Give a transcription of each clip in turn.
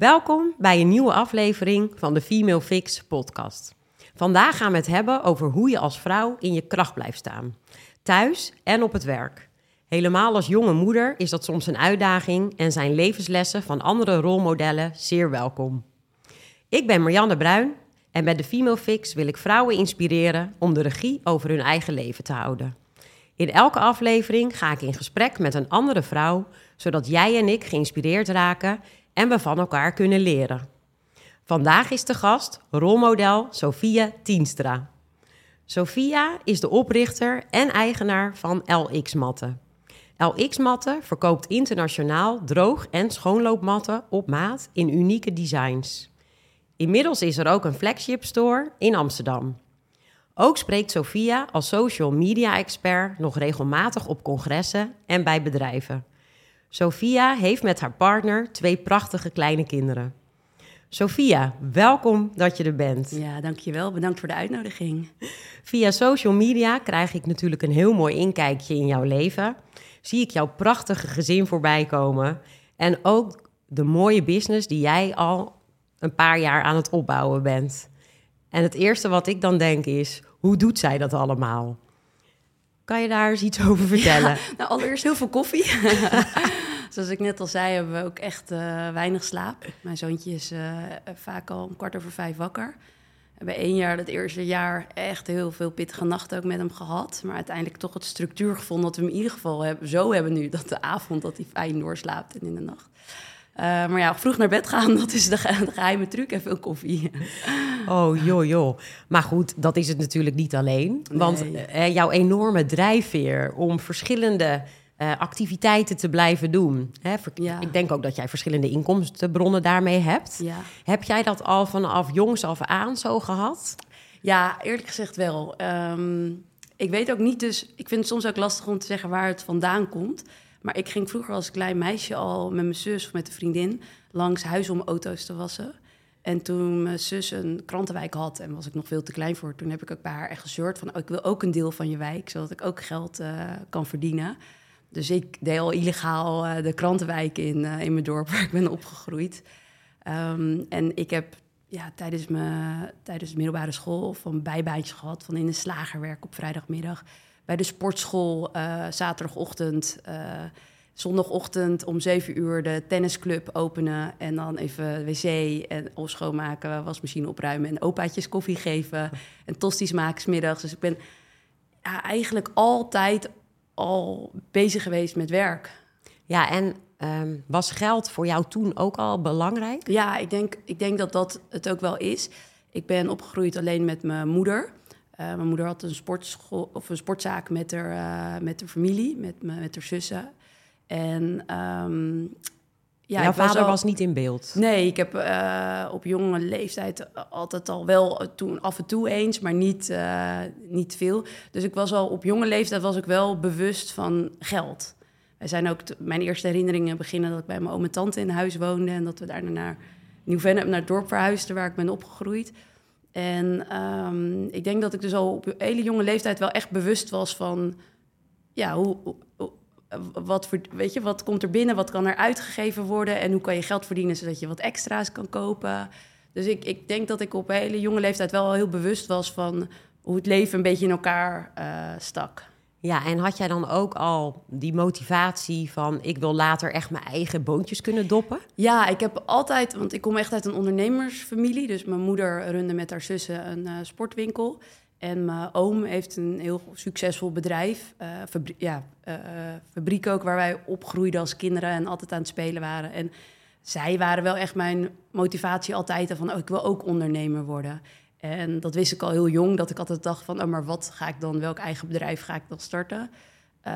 Welkom bij een nieuwe aflevering van de Female Fix podcast. Vandaag gaan we het hebben over hoe je als vrouw in je kracht blijft staan. Thuis en op het werk. Helemaal als jonge moeder is dat soms een uitdaging en zijn levenslessen van andere rolmodellen zeer welkom. Ik ben Marianne Bruin en met de Female Fix wil ik vrouwen inspireren om de regie over hun eigen leven te houden. In elke aflevering ga ik in gesprek met een andere vrouw, zodat jij en ik geïnspireerd raken en we van elkaar kunnen leren. Vandaag is de gast rolmodel Sophia Tienstra. Sophia is de oprichter en eigenaar van LX Matten. LX Matten verkoopt internationaal droog- en schoonloopmatten op maat in unieke designs. Inmiddels is er ook een flagship store in Amsterdam. Ook spreekt Sophia als social media expert nog regelmatig op congressen en bij bedrijven. Sophia heeft met haar partner twee prachtige kleine kinderen. Sophia, welkom dat je er bent. Ja, dankjewel. Bedankt voor de uitnodiging. Via social media krijg ik natuurlijk een heel mooi inkijkje in jouw leven. Zie ik jouw prachtige gezin voorbij komen. En ook de mooie business die jij al een paar jaar aan het opbouwen bent. En het eerste wat ik dan denk is, hoe doet zij dat allemaal? Kan je daar eens iets over vertellen? nou, allereerst heel veel koffie. Zoals ik net al zei, hebben we ook echt uh, weinig slaap. Mijn zoontje is uh, vaak al een kwart over vijf wakker. We hebben één jaar, het eerste jaar, echt heel veel pittige nachten ook met hem gehad. Maar uiteindelijk toch het structuur gevonden dat we hem in ieder geval hebben, zo hebben nu. Dat de avond dat hij fijn doorslaapt en in de nacht. Uh, maar ja, vroeg naar bed gaan, dat is de, de geheime truc en veel koffie. Oh, joh, joh. Maar goed, dat is het natuurlijk niet alleen. Want uh, jouw enorme drijfveer om verschillende uh, activiteiten te blijven doen. Hè, ja. Ik denk ook dat jij verschillende inkomstenbronnen daarmee hebt. Ja. Heb jij dat al vanaf jongs af aan zo gehad? Ja, eerlijk gezegd wel. Um, ik weet ook niet, dus ik vind het soms ook lastig om te zeggen waar het vandaan komt. Maar ik ging vroeger als klein meisje al met mijn zus of met een vriendin langs huis om auto's te wassen. En toen mijn zus een krantenwijk had en was ik nog veel te klein voor, toen heb ik ook bij haar echt gezeurd van, oh, ik wil ook een deel van je wijk, zodat ik ook geld uh, kan verdienen. Dus ik deed al illegaal uh, de krantenwijk in, uh, in mijn dorp waar ik ben opgegroeid. Um, en ik heb ja, tijdens, mijn, tijdens de middelbare school van bijbaantjes gehad, van in een slagerwerk op vrijdagmiddag bij de sportschool uh, zaterdagochtend, zondagochtend om zeven uur de tennisclub openen en dan even wc en of schoonmaken, wasmachine opruimen en opaatjes koffie geven en tosties maken smiddags. Dus ik ben ja, eigenlijk altijd al bezig geweest met werk. Ja, en um, was geld voor jou toen ook al belangrijk? Ja, ik denk, ik denk dat dat het ook wel is. Ik ben opgegroeid alleen met mijn moeder. Uh, mijn moeder had een sportschool of een sportzaak met haar, uh, met haar familie, met, met haar zussen. En um, ja, Jouw vader was, al, was, niet in beeld? Nee, ik heb uh, op jonge leeftijd altijd al wel toen af en toe eens, maar niet, niet veel. Dus ik was al op jonge leeftijd was ik wel bewust van geld. Wij zijn ook mijn eerste herinneringen beginnen dat ik bij mijn oom en tante in huis woonde en dat we daarna naar Nieuw-Vennep, naar het dorp verhuisden waar ik ben opgegroeid. En um, ik denk dat ik dus al op hele jonge leeftijd wel echt bewust was van... ja, hoe, wat, voor, weet je, wat komt er binnen, wat kan er uitgegeven worden... en hoe kan je geld verdienen zodat je wat extra's kan kopen. Dus ik, ik denk dat ik op een hele jonge leeftijd wel heel bewust was van... hoe het leven een beetje in elkaar uh, stak. Ja, en had jij dan ook al die motivatie van ik wil later echt mijn eigen boontjes kunnen doppen? Ja, ik heb altijd, want ik kom echt uit een ondernemersfamilie. Dus mijn moeder runde met haar zussen een uh, sportwinkel. En mijn oom heeft een heel succesvol bedrijf. Fabri ja, uh, fabriek ook, waar wij opgroeiden als kinderen en altijd aan het spelen waren. En zij waren wel echt mijn motivatie altijd van, oh, ik wil ook ondernemer worden. En dat wist ik al heel jong, dat ik altijd dacht van, oh, maar wat ga ik dan, welk eigen bedrijf ga ik dan starten? Uh,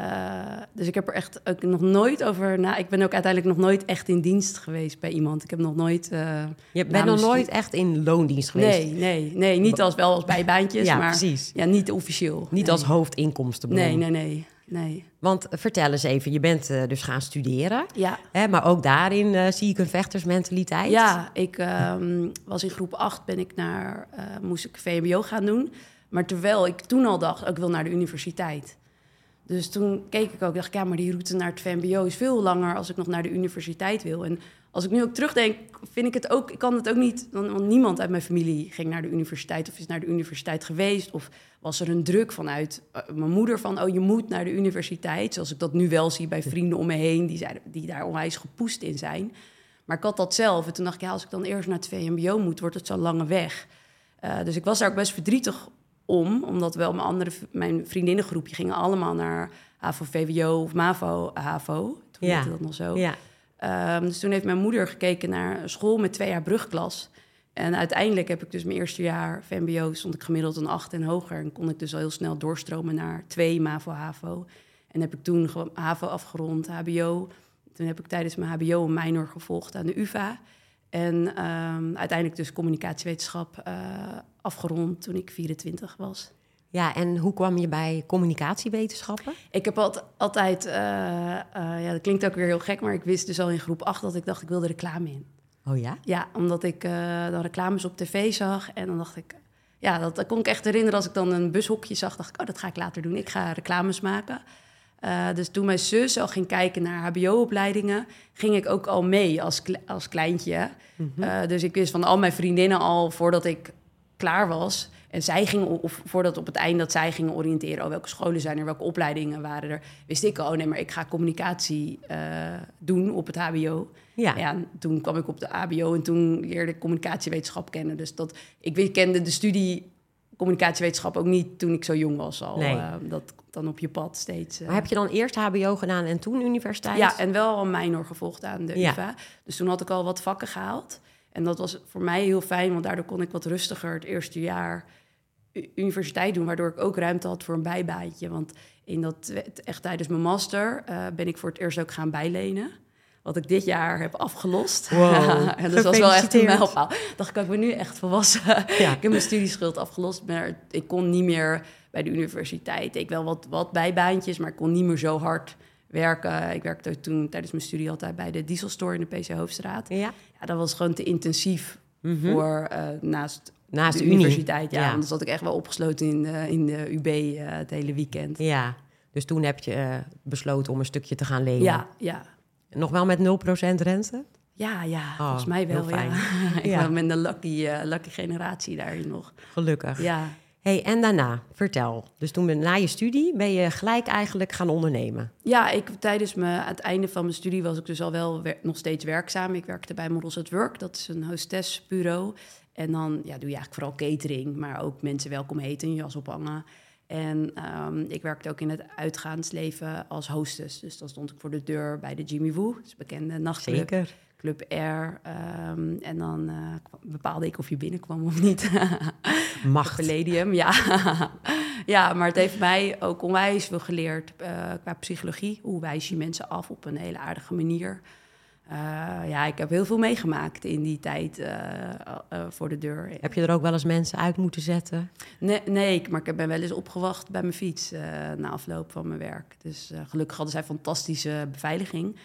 dus ik heb er echt ook nog nooit over na. Ik ben ook uiteindelijk nog nooit echt in dienst geweest bij iemand. Ik heb nog nooit. Uh, je bent nog nooit echt in loondienst geweest? Nee, nee, nee. Niet als wel als bijbaantjes, ja, maar precies. Ja, niet officieel. Niet nee. als hoofdinkomstenbron. Nee, nee, nee. Nee. Want vertel eens even, je bent uh, dus gaan studeren. Ja. Hè, maar ook daarin uh, zie ik een vechtersmentaliteit. Ja, ik um, was in groep 8, ben ik naar, uh, moest ik VMBO gaan doen. Maar terwijl ik toen al dacht, ik wil naar de universiteit. Dus toen keek ik ook, dacht ik, ja, maar die route naar het VMBO is veel langer als ik nog naar de universiteit wil. En als ik nu ook terugdenk, vind ik het ook, ik kan het ook niet, want niemand uit mijn familie ging naar de universiteit of is naar de universiteit geweest. Of was er een druk vanuit eh, mijn moeder van, oh je moet naar de universiteit. Zoals ik dat nu wel zie bij vrienden om me heen, die, zeiden, die daar onwijs gepoest in zijn. Maar ik had dat zelf en toen dacht ik, ja, als ik dan eerst naar het VMBO moet, wordt het zo'n lange weg. Uh, dus ik was daar ook best verdrietig om, omdat wel mijn andere, mijn vriendinnengroepje gingen allemaal naar HAVO, VWO of MAVO, HAVO. Toen ja. dat nog zo. Ja. Um, dus toen heeft mijn moeder gekeken naar een school met twee jaar brugklas. En uiteindelijk heb ik dus mijn eerste jaar VMBO, stond ik gemiddeld een 8 en hoger. En kon ik dus al heel snel doorstromen naar twee MAVO, HAVO. En heb ik toen HAVO afgerond, HBO. Toen heb ik tijdens mijn HBO een minor gevolgd aan de UvA. En um, uiteindelijk dus communicatiewetenschap uh, afgerond toen ik 24 was. Ja, en hoe kwam je bij communicatiewetenschappen? Ik heb altijd, uh, ja, dat klinkt ook weer heel gek, maar ik wist dus al in groep 8 dat ik dacht, ik wilde reclame in. Oh ja? Ja, omdat ik dan reclames op tv zag en dan dacht ik, ja, dat, dat kon ik echt herinneren als ik dan een bushokje zag, dacht ik, oh, dat ga ik later doen. Ik ga reclames maken. Uh, dus toen mijn zus al ging kijken naar HBO-opleidingen, ging ik ook al mee als, als kleintje. Mm -hmm. dus ik wist van al mijn vriendinnen al voordat ik klaar was, en zij gingen, of voordat op het eind dat zij gingen oriënteren, oh, welke scholen zijn er, welke opleidingen waren er, wist ik, oh nee, maar ik ga communicatie uh, doen op het HBO. Ja. ja. toen kwam ik op de HBO en toen leerde ik communicatiewetenschap kennen. Dus dat, ik kende de studie communicatiewetenschap ook niet toen ik zo jong was al. Nee. Uh, dat dan op je pad steeds. Uh... Maar heb je dan eerst HBO gedaan en toen universiteit? Ja, en wel een minor gevolgd aan de ja. UvA. Dus toen had ik al wat vakken gehaald. En dat was voor mij heel fijn, want daardoor kon ik wat rustiger het eerste jaar universiteit doen, waardoor ik ook ruimte had voor een bijbaantje. Want in dat, echt tijdens mijn master uh, ben ik voor het eerst ook gaan bijlenen. Wat ik dit jaar heb afgelost. Wow, en dat was wel echt een mijlpaal. Dacht ik, ik ben nu echt volwassen. Ja. ik heb mijn studieschuld afgelost, maar ik kon niet meer bij de universiteit. Ik wel wat, wat bijbaantjes, maar ik kon niet meer zo hard werken. Ik werkte toen tijdens mijn studie altijd bij de dieselstore in de PC Hoofdstraat. Ja. ja dat was gewoon te intensief mm -hmm. voor uh, naast Naast de, universiteit, ja. Want dan zat ik echt wel opgesloten in, uh, in de UB uh, het hele weekend. Ja, dus toen heb je uh, besloten om een stukje te gaan lenen. Ja, ja. Nog wel met 0% rente? Ja, ja, oh, volgens mij wel. Fijn. Ja. ik ja. ben de lucky, lucky generatie daarin nog. Gelukkig. Ja. Hey, en daarna, vertel. Dus toen na je studie ben je gelijk eigenlijk gaan ondernemen? Ja, ik, tijdens me, het einde van mijn studie was ik dus al wel nog steeds werkzaam. Ik werkte bij Models at Work, dat is een hostessbureau. En dan ja, doe je eigenlijk vooral catering, maar ook mensen welkom heten, een jas ophangen. En um, ik werkte ook in het uitgaansleven als hostess. Dus dan stond ik voor de deur bij de Jimmy Woo, dus bekende nachtclub. Zeker. Club Air. Um, en dan uh, bepaalde ik of je binnenkwam of niet. Macht. Palladium, ja. ja, maar het heeft mij ook onwijs veel geleerd uh, qua psychologie. Hoe wijs je mensen af op een hele aardige manier. Uh, ja, ik heb heel veel meegemaakt in die tijd uh, uh, voor de deur. Heb je er ook wel eens mensen uit moeten zetten? Nee, nee maar ik ben wel eens opgewacht bij mijn fiets na afloop van mijn werk. Dus gelukkig hadden zij fantastische beveiliging.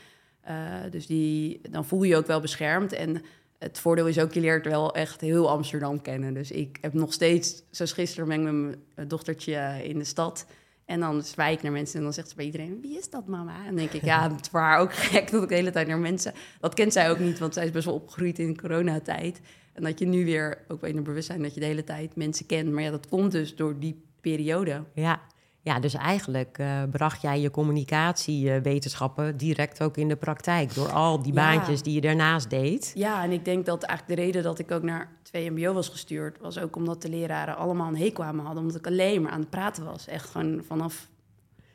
dus die, dan voel je je ook wel beschermd. En het voordeel is ook, je leert wel echt heel Amsterdam kennen. Dus ik heb nog steeds, zoals gisteren ben ik met mijn dochtertje in de stad... En dan zwaai ik naar mensen en dan zegt ze bij iedereen: Wie is dat, mama? En denk ik: Ja, het is voor haar ook gek dat ik de hele tijd naar mensen. Dat kent zij ook niet, want zij is best wel opgegroeid in coronatijd. En dat je nu weer ook in het bewustzijn dat je de hele tijd mensen kent. Maar ja, dat komt dus door die periode. Ja, ja, dus eigenlijk uh, bracht jij je communicatiewetenschappen direct ook in de praktijk. Door al die baantjes die je daarnaast deed. Ja, en ik denk dat eigenlijk de reden dat ik ook naar 2 MBO was gestuurd, was ook omdat de leraren allemaal een hekel aan me hadden. Omdat ik alleen maar aan het praten was. Echt gewoon vanaf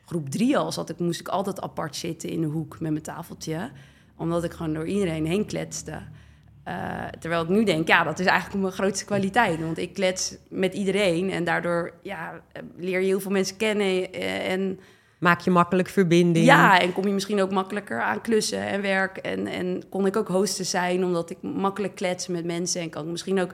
groep drie al zat ik, moest ik altijd apart zitten in de hoek met mijn tafeltje. Omdat ik gewoon door iedereen heen kletste. Uh, terwijl ik nu denk, ja, dat is eigenlijk mijn grootste kwaliteit. Want ik klets met iedereen en daardoor ja, leer je heel veel mensen kennen. Eh, en Maak je makkelijk verbinding. Ja, en kom je misschien ook makkelijker aan klussen en werk. En, en kon ik ook hosten zijn, omdat ik makkelijk klets met mensen. En kan ik misschien ook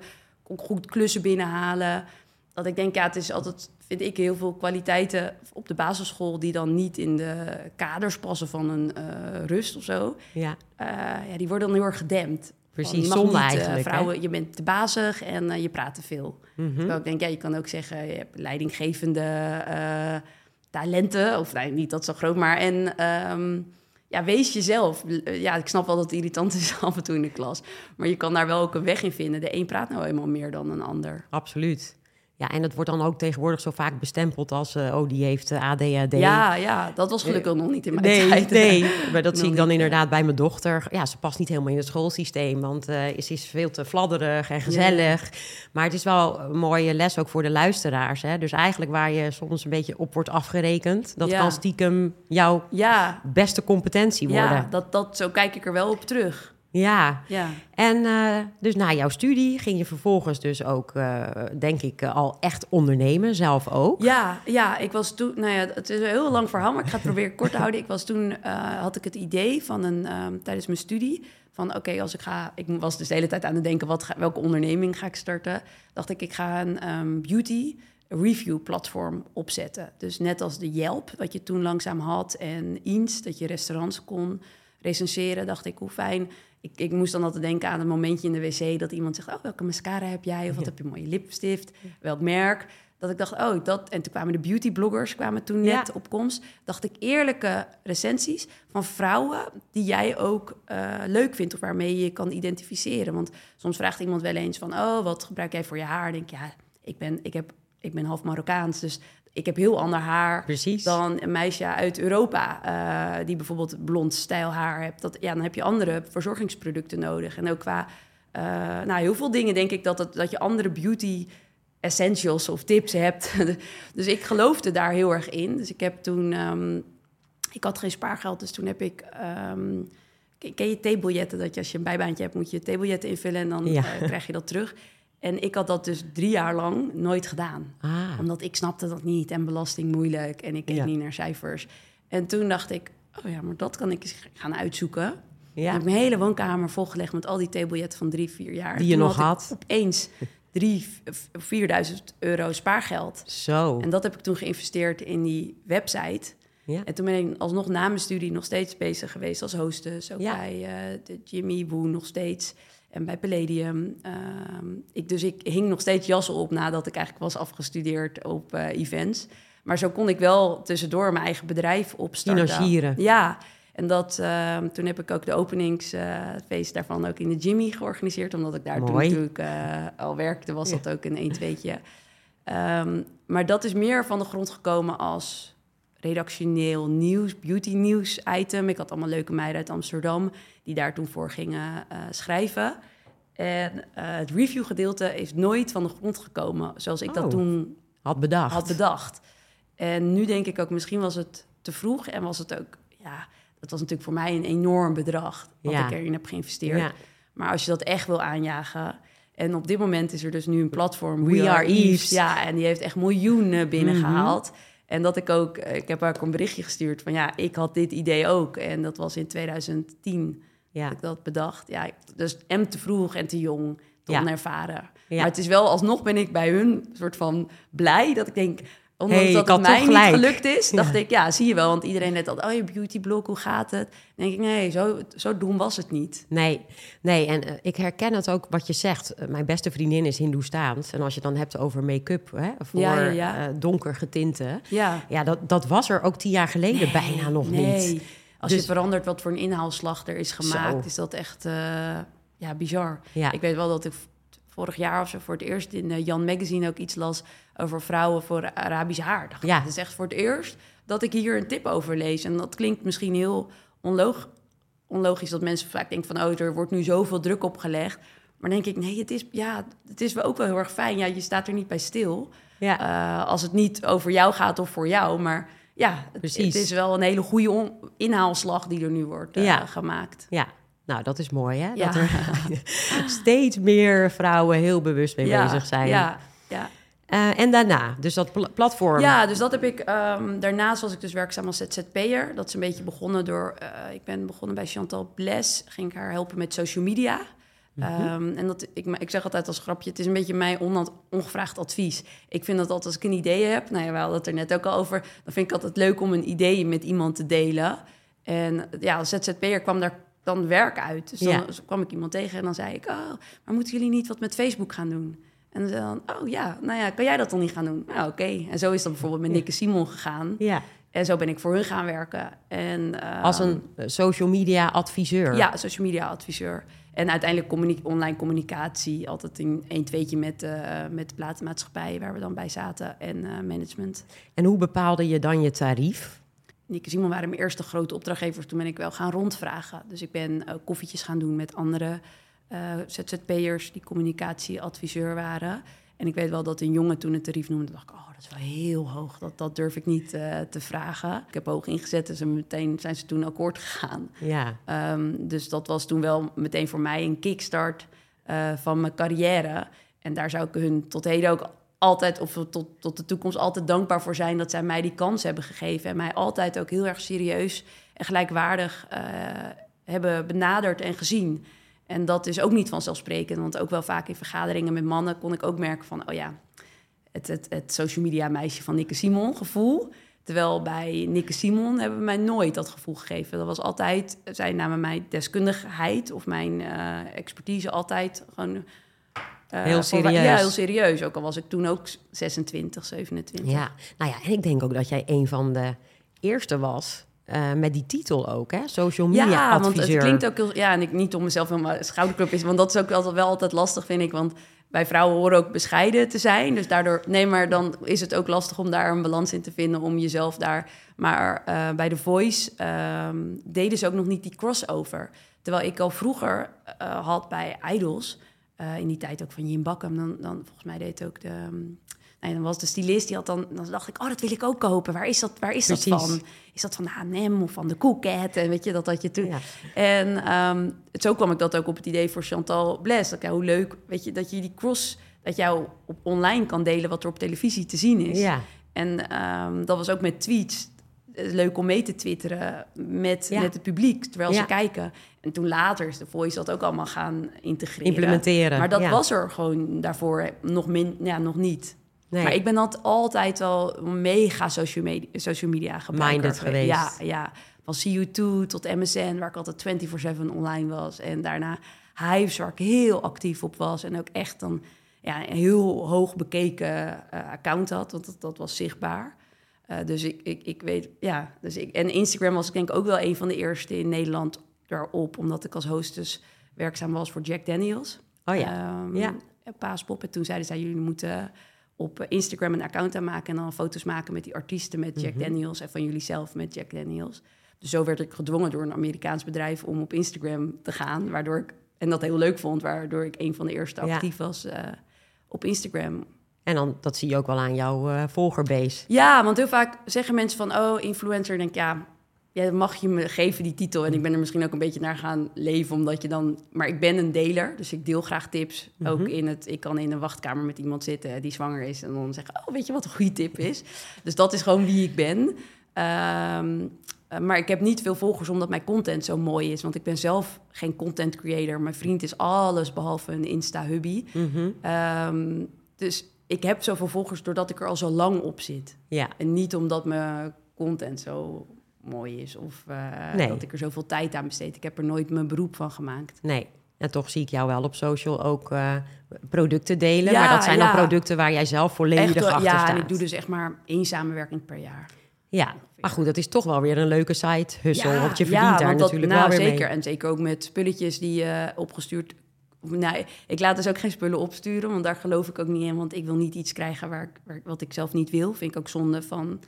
goed klussen binnenhalen. Dat ik denk, ja, het is altijd, vind ik, heel veel kwaliteiten op de basisschool... die dan niet in de kaders passen van een uh, rust of zo. Ja. Uh, ja, die worden dan heel erg gedempt. Precies, zonde niet, eh, eigenlijk. Vrouwen, je bent te bazig en uh, je praat te veel. Mm -hmm. ik denk, ja, je kan ook zeggen, je hebt leidinggevende uh, talenten. Of nee, niet dat zo groot, maar... En um, ja, wees jezelf. Ja, ik snap wel dat het irritant is af en toe in de klas. Maar je kan daar wel ook een weg in vinden. De een praat nou eenmaal meer dan een ander. Absoluut. Ja, en dat wordt dan ook tegenwoordig zo vaak bestempeld als... Uh, oh, die heeft uh, ADHD. Ja, ja, dat was gelukkig nog niet in mijn nee, tijd. Nee, maar dat zie ik dan inderdaad bij mijn dochter. Ja, ze past niet helemaal in het schoolsysteem... want uh, ze is veel te fladderig en gezellig. Ja. Maar het is wel een mooie les ook voor de luisteraars. Hè? Dus eigenlijk waar je soms een beetje op wordt afgerekend... dat Ja. kan stiekem jouw Ja, beste competentie worden. ja dat, dat, zo kijk ik er wel op terug. Ja, Ja, en eh, dus na jouw studie ging je vervolgens dus ook, eh, denk ik, eh, al echt ondernemen, zelf ook. ja, ja ik was toen... Nou ja, het is een heel lang verhaal, maar ik ga het proberen kort te houden. Ik was toen... had ik het idee van een... ehm, tijdens mijn studie... van oké, als ik ga... Ik was dus de hele tijd aan het denken... Wat ga, welke onderneming ga ik starten? Dacht ik, ik ga een ehm, beauty review platform opzetten. Dus net als de Yelp, wat je toen langzaam had... en Eens, dat je restaurants kon recenseren... dacht ik, hoe fijn... Ik, ik moest dan altijd denken aan een momentje in de wc... dat iemand zegt, oh, welke mascara heb jij? Of wat heb je mooie lipstift? Welk merk? Dat ik dacht, oh, dat... En toen kwamen de beautybloggers kwamen toen net Ja. op komst. Dacht ik, eerlijke recensies van vrouwen... die jij ook eh, leuk vindt of waarmee je je kan identificeren. Want soms vraagt iemand wel eens van... oh, wat gebruik jij voor je haar? Denk ik, ja, ik ben, ik heb, ik ben half Marokkaans... dus ik heb heel ander haar Precies. dan een meisje uit Europa eh, die bijvoorbeeld blond stijlhaar hebt. Dat, ja, dan heb je andere verzorgingsproducten nodig. En ook qua eh, nou, heel veel dingen denk ik dat, het, dat je andere beauty essentials of tips hebt. dus ik geloofde daar heel erg in. Dus ik heb toen, ehm, ik had geen spaargeld, dus toen heb ik. ehm, ken- je theebiljetten? Dat je als je een bijbaantje hebt, moet je theebiljetten invullen en dan Ja. eh, krijg je dat terug. En ik had dat dus drie jaar lang nooit gedaan Ah, omdat ik snapte dat niet en belasting moeilijk en ik keek Ja. niet naar cijfers. En toen dacht ik, oh ja, maar dat kan ik eens gaan uitzoeken. Ik ja. heb mijn hele woonkamer volgelegd met al die theebiljetten van drie, vier jaar. Die je Toen nog ik had. opeens drie, v- vierduizend euro spaargeld. Zo. En dat heb ik toen geïnvesteerd in die website. Ja. En toen ben ik alsnog na mijn studie nog steeds bezig geweest als hostess. Ook Ja. bij eh, de Jimmy Woo nog steeds. En bij Palladium. Ehm, ik, dus ik hing nog steeds jassen op nadat ik eigenlijk was afgestudeerd op eh, events. Maar zo kon ik wel tussendoor mijn eigen bedrijf opstarten. Financieren. Ja, en dat, ehm, toen heb ik ook de openingsfeest daarvan ook in de Jimmy georganiseerd. Omdat ik daar toen natuurlijk eh, al werkte, was Ja. dat ook een 1 2 Ehm, maar dat is meer van de grond gekomen als redactioneel nieuws, beauty nieuws item. Ik had allemaal leuke meiden uit Amsterdam die daar toen voor gingen eh, schrijven. En eh, het review gedeelte is nooit van de grond gekomen zoals ik Oh. dat toen Had bedacht. had bedacht. En nu denk ik ook, misschien was het te vroeg en was het ook, ja, dat was natuurlijk voor mij een enorm bedrag wat Ja. ik erin heb geïnvesteerd. Ja. Maar als je dat echt wil aanjagen. En op dit moment is er dus nu een platform, We Are Eves. Ja, en die heeft echt miljoenen binnengehaald. Mhm. En dat ik ook, eh, ik heb haar ook een berichtje gestuurd van ja, ik had dit idee ook. En dat was in 2010 Ja. dat ik dat bedacht. Ja, dus en te vroeg en te jong, te Ja. onervaren. Ja. Maar het is wel, alsnog ben ik bij hun soort van blij dat ik denk... Ondanks Hey, dat ik het had mij toch niet gelijk. gelukt is, Ja. dacht ik, ja, zie je wel. Want iedereen net al, oh, je beautyblog, hoe gaat het? Dan denk ik, nee, zo, zo doen was het niet. Nee, nee, en eh, ik herken het ook wat je zegt. Eh, mijn beste vriendin is Hindoestaans. En als je dan hebt over make-up hè, voor Ja, ja, eh, donker getinte. Ja, Ja, dat, dat was er ook tien jaar geleden bijna nog nee. niet. Als Dus- je verandert wat voor een inhaalslag er is gemaakt, Zo. is dat echt ja, bizar. Ja. Ik weet wel dat ik vorig jaar of zo voor het eerst in Jan Magazine ook iets las over vrouwen voor Arabisch haar. Dacht, Ja. Het is echt voor het eerst dat ik hier een tip over lees. En dat klinkt misschien heel onlog onlogisch dat mensen vaak denken van... oh, er wordt nu zoveel druk opgelegd. Maar dan denk ik, nee, het is, ja, het is wel ook wel heel erg fijn. Ja, je staat er niet bij stil. Ja, Eh, als het niet over jou gaat of voor jou. Maar ja, het, Precies. het is wel een hele goede inhaalslag die er nu wordt eh, Ja. gemaakt. ja. Nou, dat is mooi, hè? Ja. Dat er steeds meer vrouwen heel bewust mee bezig zijn. Ja, ja. Eh, en daarna, dus dat pl- platform. ja, dus dat heb ik. ehm, daarnaast was ik dus werkzaam als ZZP'er. Dat is een beetje begonnen door. eh, ik ben begonnen bij Chantal Bles. Ging ik haar helpen met social media. Ehm, en dat, ik, ik zeg altijd als grapje, het is een beetje mijn on- ongevraagd advies. Ik vind dat altijd als ik een idee heb, nou ja, we hadden het er net ook al over, dan vind ik altijd leuk om een idee met iemand te delen. En ja, als ZZP'er kwam daar dan werk uit. Dus dan Ja. kwam ik iemand tegen en dan zei ik, oh, maar moeten jullie niet wat met Facebook gaan doen? En dan, oh ja, nou ja, kan jij dat dan niet gaan doen? Nou oké. En zo is dat bijvoorbeeld met Nikke Simon gegaan. Ja, En zo ben ik voor hun gaan werken. En, ehm, Als een eh, social media adviseur. Ja, social media adviseur. En uiteindelijk communi- online communicatie. Altijd een 1 tweetje met, eh, met de platenmaatschappij waar we dan bij zaten. En eh, management. En hoe bepaalde je dan je tarief? Nick en Simon waren mijn eerste grote opdrachtgevers. Toen ben ik wel gaan rondvragen. Dus ik ben koffietjes gaan doen met andere eh, ZZP'ers die communicatieadviseur waren. En ik weet wel dat een jongen toen het tarief noemde. dacht ik, oh, dat is wel heel hoog. Dat, dat durf ik niet eh, te vragen. Ik heb hoog ingezet en ze meteen zijn ze toen akkoord gegaan. Ja, Ehm, dus dat was toen wel meteen voor mij een kickstart eh, van mijn carrière. En daar zou ik hun tot heden ook altijd, of tot, tot de toekomst, altijd dankbaar voor zijn dat zij mij die kans hebben gegeven. En mij altijd ook heel erg serieus en gelijkwaardig hebben benaderd en gezien. En dat is ook niet vanzelfsprekend, want ook wel vaak in vergaderingen met mannen kon ik ook merken van, oh ja, het, het, het social media meisje van Nikke Simon gevoel. Terwijl bij Nikke Simon hebben we mij nooit dat gevoel gegeven. Dat was altijd, zij namen mijn deskundigheid of mijn eh, expertise altijd gewoon... eh, Heel voor serieus. Ja, heel serieus. Ook al was ik toen ook 26, 27. ja. Nou ja, en ik denk ook dat jij een van de eerste was eh, met die titel ook, hè? Social media Ja, want adviseur. het klinkt ook heel... Ja, en ik niet om mezelf helemaal schouderklop is... want dat is ook altijd wel altijd lastig, vind ik. Want wij vrouwen horen ook bescheiden te zijn. Dus daardoor... Nee, maar dan is het ook lastig om daar een balans in te vinden... om jezelf daar... Maar eh, bij The Voice ehm, deden ze ook nog niet die crossover. Terwijl ik al vroeger eh, had bij Idols... in die tijd ook van Jim Bakken... Dan, dan volgens mij deed ook de... ehm, Nee, dan was de stylist die had dan, dan dacht ik, oh, dat wil ik ook kopen. Waar is dat, waar is dat van? Is dat van H&M of van de Coolcat? En weet je, dat had je toen. Ja. En ehm, zo kwam ik dat ook op het idee voor Chantal Bles. Dat, ja, hoe leuk, weet je, dat je die cross, dat jou op online kan delen wat er op televisie te zien is. Ja, En ehm, dat was ook met tweets. Is Leuk om mee te twitteren met, Ja. met het publiek, terwijl ze kijken. En toen later is de Voice dat ook allemaal gaan integreren. implementeren. Maar dat was er gewoon daarvoor nog, min, ja, nog niet. Nee. Maar ik ben altijd, een mega social media, social media gebruiker Minded geweest. Ja, ja, van CU2 tot MSN, waar ik altijd 24-7 online was. En daarna Hives, waar ik heel actief op was. En ook echt dan ja, een heel hoog bekeken eh, account had, want dat, dat was zichtbaar. Eh, dus ik, ik, ik weet, ja. Dus ik, en Instagram was ik denk ook wel een van de eerste in Nederland daarop, omdat ik als hostess werkzaam was voor Jack Daniels. Oh ja. Ehm, Ja. Paaspop. En toen zeiden zij, jullie moeten op eh, Instagram een account aanmaken... en dan foto's maken met die artiesten met Jack Mhm. Daniels... en van jullie zelf met Jack Daniels. Dus zo werd ik gedwongen door een Amerikaans bedrijf om op Instagram te gaan. Waardoor ik, en dat heel leuk vond, waardoor ik een van de eerste Ja. actief was eh, op Instagram. En dan, dat zie je ook wel aan jouw eh, volgerbase. Ja, want heel vaak zeggen mensen van, oh, influencer. denk ik, ja, mag je me geven die titel? En ik ben er misschien ook een beetje naar gaan leven, omdat je dan... Maar ik ben een deler, dus ik deel graag tips. Mhm. Ook in het... Ik kan in een wachtkamer met iemand zitten die zwanger is... en dan zeggen, oh, weet je wat een goede tip is? Dus dat is gewoon wie ik ben. Ehm, eh, maar ik heb niet veel volgers omdat mijn content zo mooi is. Want ik ben zelf geen content creator. Mijn vriend is alles behalve een Insta-hubby. Mhm. Ehm, dus ik heb zoveel volgers doordat ik er al zo lang op zit. Ja, En niet omdat mijn content zo mooi is of eh, Nee. dat ik er zoveel tijd aan besteed. Ik heb er nooit mijn beroep van gemaakt. nee. En toch zie ik jou wel op social ook eh, producten delen. Ja, maar dat zijn ja. dan producten waar jij zelf volledig Echt, wel, achter ja, staat. en ik doe dus echt maar één samenwerking per jaar. Ja, maar goed, dat is toch wel weer een leuke site hustle. want je verdient ja, daar dat- natuurlijk nou, wel weer zeker. mee. En zeker ook met spulletjes die eh opgestuurd... Nou, ik laat dus ook geen spullen opsturen, want daar geloof ik ook niet in. Want ik wil niet iets krijgen waar ik, waar, wat ik zelf niet wil. Vind ik ook zonde van,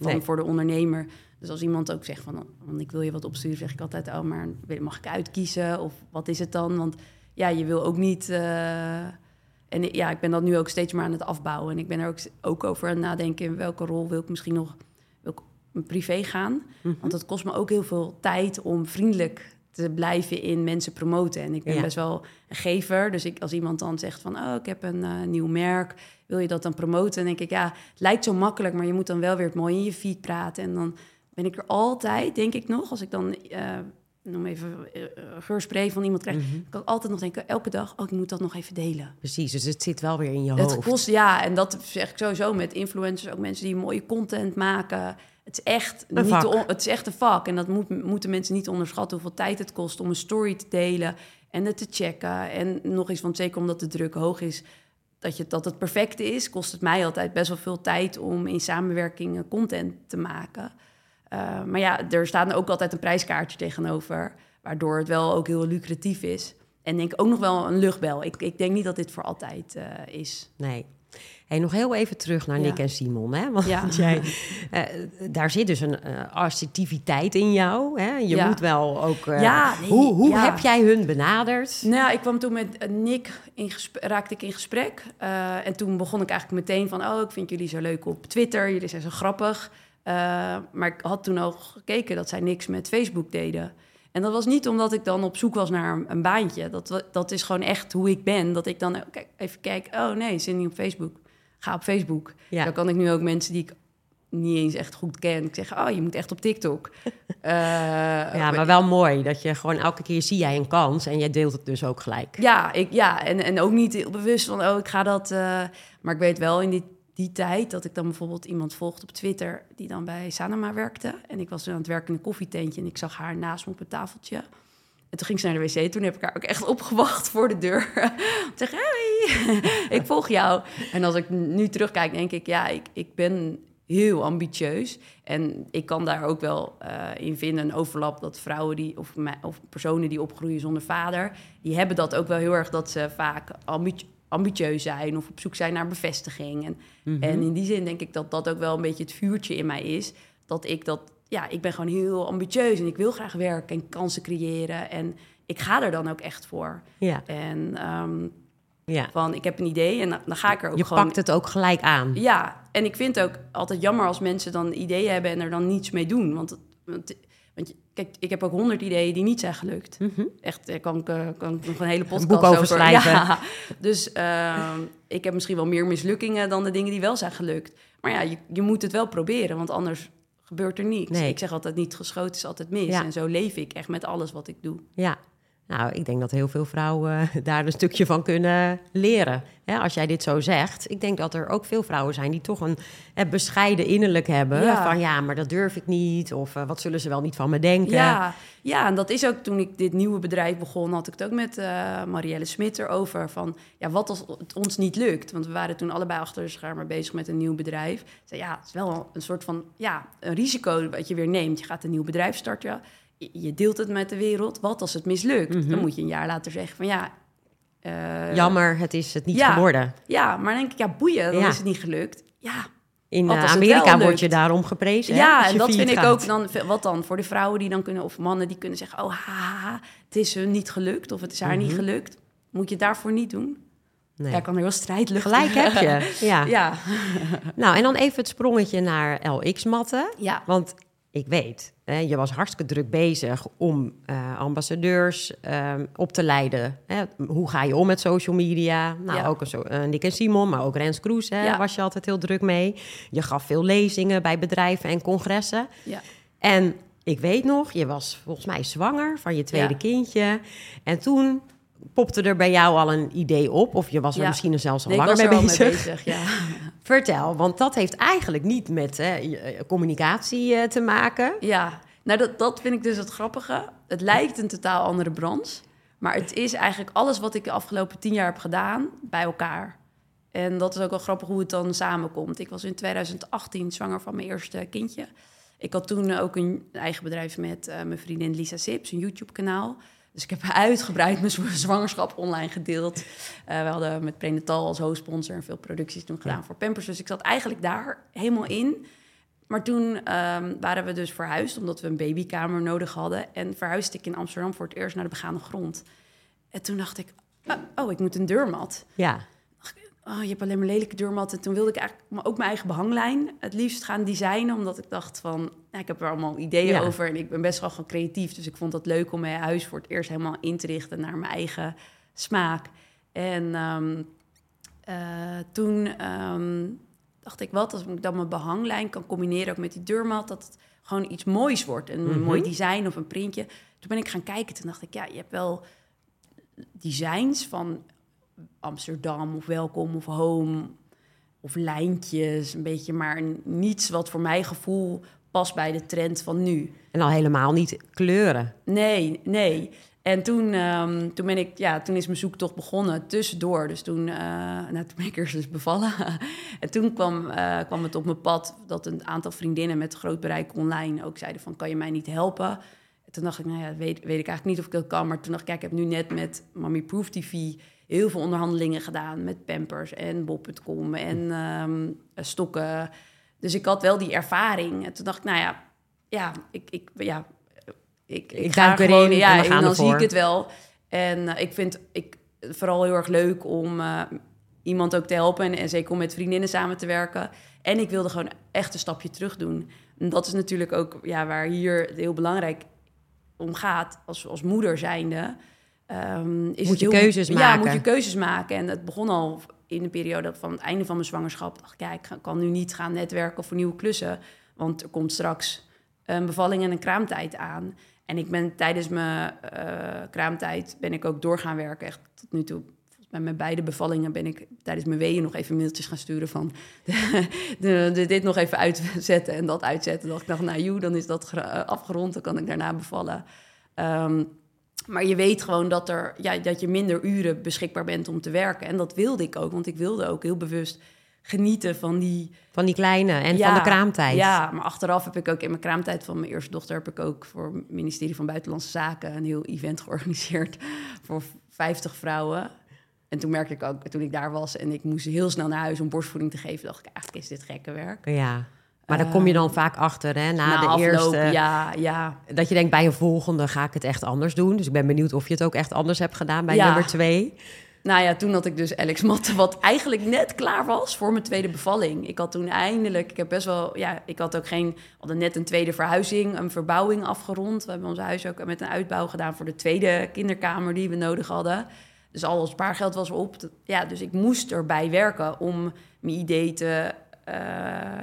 van Nee. voor de ondernemer. Dus als iemand ook zegt van, want ik wil je wat opsturen, zeg ik altijd, oh, maar mag ik uitkiezen? Of wat is het dan? Want ja, je wil ook niet... eh, en ja, ik ben dat nu ook steeds maar aan het afbouwen. En ik ben er ook, ook over aan het nadenken... in welke rol wil ik misschien nog wil ik privé gaan. Mhm. Want het kost me ook heel veel tijd om vriendelijk te blijven in mensen promoten. En ik ben Ja. best wel een gever. Dus ik, als iemand dan zegt van... oh, ik heb een eh, nieuw merk, wil je dat dan promoten? Dan denk ik, ja, het lijkt zo makkelijk... maar je moet dan wel weer het mooi in je feed praten. En dan ben ik er altijd, denk ik nog... als ik dan... eh noem even eh, geurspray van iemand krijg... Mhm. kan ik altijd nog denken, elke dag... oh, ik moet dat nog even delen. Precies, dus het zit wel weer in je Het hoofd. kost, ja, en dat zeg ik sowieso met influencers, ook mensen die mooie content maken. Het is echt, Een niet te het is echt een vak. En dat moet, moeten mensen niet onderschatten hoeveel tijd het kost om een story te delen en het te checken. En nog eens, want zeker omdat de druk hoog is, dat, je, dat het perfecte is, kost het mij altijd best wel veel tijd om in samenwerking content te maken. Eh, maar ja, er staat ook altijd een prijskaartje tegenover, waardoor het wel ook heel lucratief is. En denk ook nog wel een luchtbel. Ik, ik denk niet dat dit voor altijd eh, is. Nee. Hey, nog heel even terug naar Ja. Nick en Simon. Hè? Want Ja. jij, eh, daar zit dus een assertiviteit in jou. Hè? Je Ja. moet wel ook... Ja, nee, hoe hoe heb jij hun benaderd? Nou, ik kwam toen met Nick, in raakte ik in gesprek. En toen begon ik eigenlijk meteen van... oh, ik vind jullie zo leuk op Twitter, jullie zijn zo grappig. Eh, maar ik had toen al gekeken dat zij niks met Facebook deden. En dat was niet omdat ik dan op zoek was naar een, een baantje. Dat, dat is gewoon echt hoe ik ben. Dat ik dan oh, kijk, even kijk, oh nee, zit niet op Facebook. Ga op Facebook. Ja. Dan kan ik nu ook mensen die ik niet eens echt goed ken... Ik zeg, oh, je moet echt op TikTok. Eh, Ja, maar wel mooi dat je gewoon elke keer zie jij een kans en jij deelt het dus ook gelijk. Ja, ik, ja en, en ook niet heel bewust van, oh, ik ga dat... eh, maar ik weet wel in die, die tijd dat ik dan bijvoorbeeld iemand volgde op Twitter... die dan bij Sanoma werkte. En ik was aan het werken in een koffietentje... en ik zag haar naast me op een tafeltje. En toen ging ze naar de wc. Toen heb ik haar ook echt opgewacht voor de deur. Om te zeggen, hey, ik volg jou. En als ik nu terugkijk, denk ik, ja, ik, ik ben heel ambitieus. En ik kan daar ook wel eh, in vinden, een overlap dat vrouwen die, of, of personen die opgroeien zonder vader, die hebben dat ook wel heel erg dat ze vaak ambi- ambitieus zijn of op zoek zijn naar bevestiging. En, en in die zin denk ik dat dat ook wel een beetje het vuurtje in mij is. Dat ik dat, ja, ik ben gewoon heel ambitieus en ik wil graag werken en kansen creëren. En ik ga er dan ook echt voor. Ja, En ehm, ja. van, ik heb een idee en dan, ga ik er ook Je gewoon... pakt het ook gelijk aan. Ja, en ik vind het ook altijd jammer als mensen dan ideeën hebben en er dan niets mee doen. Want, het- want, kijk, ik heb ook honderd ideeën die niet zijn gelukt. Echt, daar kan ik, eh, kan ik nog een hele podcast boek over schrijven. Ja, dus ehm, ik heb misschien wel meer mislukkingen dan de dingen die wel zijn gelukt. Maar ja, je, je moet het wel proberen, want anders gebeurt er niets. Nee. Ik zeg altijd niet geschoten is altijd mis. Ja. En zo leef ik echt met alles wat ik doe. Ja, nou, ik denk dat heel veel vrouwen daar een stukje van kunnen leren. Hè, als jij dit zo zegt. Ik denk dat er ook veel vrouwen zijn die toch een bescheiden innerlijk hebben. Ja. Van ja, maar dat durf ik niet. Of eh, wat zullen ze wel niet van me denken. Ja, ja, en dat is ook toen ik dit nieuwe bedrijf begon, had ik het ook met eh, Marielle Smit erover. Van ja, wat als het ons niet lukt? Want we waren toen allebei achter de schermen bezig met een nieuw bedrijf. Zei, ja, het is wel een soort van ja, een risico wat je weer neemt. Je gaat een nieuw bedrijf starten. Je, deelt het met de wereld. Wat als het mislukt? Dan moet je een jaar later zeggen van ja. eh, Jammer, het is het niet Ja. geworden. Ja, maar dan denk ik, ja, boeien, dan Ja. is het niet gelukt. Ja, In eh, Amerika word je daarom geprezen. Ja, en dat vind ik ook dan, wat dan voor de vrouwen die dan kunnen, of mannen die kunnen zeggen: Oh, het is hun niet gelukt, of het is haar niet gelukt. Moet je het daarvoor niet doen? Mhm. Nee. Ja, kan er heel strijdluchtig. Gelijk heb je. Ja. Ja. Nou, en dan even het sprongetje naar LX-matten. Ja. Want ik weet, hè, je was hartstikke druk bezig om eh, ambassadeurs ehm, op te leiden. Hè. Hoe ga je om met social media? Nou, Ja. ook een zo, eh, Nick en Simon, maar ook Rens Kroes hè, Ja. was je altijd heel druk mee. Je gaf veel lezingen bij bedrijven en congressen. Ja. En ik weet nog, je was volgens mij zwanger van je tweede kindje. En toen popte er bij jou al een idee op. Of je was er misschien zelfs al Nee, langer er mee al bezig. mee bezig. Ja. Vertel, want dat heeft eigenlijk niet met hè, eh, communicatie eh, te maken. ja, nou dat, dat vind ik dus het grappige. Het lijkt een totaal andere branche, maar het is eigenlijk alles wat ik de afgelopen tien jaar heb gedaan bij elkaar. En dat is ook wel grappig hoe het dan samenkomt. Ik was in 2018 zwanger van mijn eerste kindje. Ik had toen ook een eigen bedrijf met eh, mijn vriendin Lisa Sips, een YouTube-kanaal. Dus ik heb uitgebreid mijn zw- zwangerschap online gedeeld. Eh, we hadden met Prenatal als hoofdsponsor en veel producties toen gedaan Ja. voor Pampers. Dus ik zat eigenlijk daar helemaal in. Maar toen ehm, waren we dus verhuisd, omdat we een babykamer nodig hadden. En verhuisde ik in Amsterdam voor het eerst naar de begaande grond. En toen dacht ik, oh, oh, ik moet een deurmat. Ja, Oh, je hebt alleen maar lelijke deurmatten. En toen wilde ik eigenlijk maar ook mijn eigen behanglijn het liefst gaan designen. Omdat ik dacht van, nou, ik heb er allemaal ideeën Ja. over. En ik ben best wel gewoon creatief. Dus ik vond het leuk om mijn huis voor het eerst helemaal in te richten naar mijn eigen smaak. En ehm, eh, toen ehm, dacht ik, wat als ik dan mijn behanglijn kan combineren ook met die deurmat. Dat het gewoon iets moois wordt. Een Mhm. mooi design of een printje. Toen ben ik gaan kijken. Toen dacht ik, ja, je hebt wel designs van Amsterdam of Welkom of Home of lijntjes, een beetje, maar niets wat voor mijn gevoel past bij de trend van nu. en al helemaal niet kleuren. Nee, nee. En toen, ehm, toen, ben ik, ja, toen is mijn zoektocht begonnen tussendoor. Dus toen, uh, nou, toen ben ik eerst dus bevallen. en toen kwam, uh, kwam het op mijn pad dat een aantal vriendinnen met groot bereik online ook zeiden van... kan je mij niet helpen? En toen dacht ik, nou ja, weet, weet ik eigenlijk niet of ik dat kan. Maar toen dacht ik, kijk, ik heb nu net met Mommy Proof TV heel veel onderhandelingen gedaan... met Pampers en Bob.com en um, stokken. Dus ik had wel die ervaring. En toen dacht ik, nou ja, ja, ik, ik, ja ik, ik, ga gewoon, ja, en, dan zie ik het wel. En uh, ik vind ik vooral heel erg leuk om uh, iemand ook te helpen en, en, zeker om met vriendinnen samen te werken. En ik wilde gewoon echt een stapje terug doen. En dat is natuurlijk ook ja, waar hier heel belangrijk om gaat als, als moeder zijnde. Um, is moet je heel, keuzes ja, maken. Ja, moet je keuzes maken. En het begon al in de periode van het einde van mijn zwangerschap. Dacht ik, ja, ik kan nu niet gaan netwerken voor nieuwe klussen. Want er komt straks een bevalling en een kraamtijd aan. En ik ben tijdens mijn uh, kraamtijd ben ik ook doorgaan werken. Echt tot nu toe. Bij mijn beide bevallingen ben ik tijdens mijn weeën nog even mailtjes gaan sturen van de, de, de, dit nog even uitzetten en dat uitzetten. dacht ik dacht, nou joe, dan is dat afgerond, dan kan ik daarna bevallen. Um, maar je weet gewoon dat, er, ja, dat je minder uren beschikbaar bent om te werken. En dat wilde ik ook, want ik wilde ook heel bewust genieten van die... Van die kleine en van de kraamtijd. Ja, maar achteraf heb ik ook in mijn kraamtijd van mijn eerste dochter... heb ik ook voor het ministerie van Buitenlandse Zaken... een heel event georganiseerd voor 50 vrouwen. En toen merkte ik ook, toen ik daar was... en ik moest heel snel naar huis om borstvoeding te geven... dacht ik, eigenlijk is dit gekke werk. Ja, maar daar kom je dan vaak achter, hè? Na, na de afloop, eerste. Ja, ja. Dat je denkt, bij een volgende ga ik het echt anders doen. Dus ik ben benieuwd of je het ook echt anders hebt gedaan bij Ja. nummer twee. Nou ja, toen had ik dus Alex Matte, wat eigenlijk net klaar was voor mijn tweede bevalling. Ik had toen eindelijk, ik heb best wel, ja, ik had ook geen, hadden net een tweede verhuizing, een verbouwing afgerond. We hebben ons huis ook met een uitbouw gedaan voor de tweede kinderkamer die we nodig hadden. Dus al ons spaargeld was op. Ja, dus ik moest erbij werken om mijn idee te,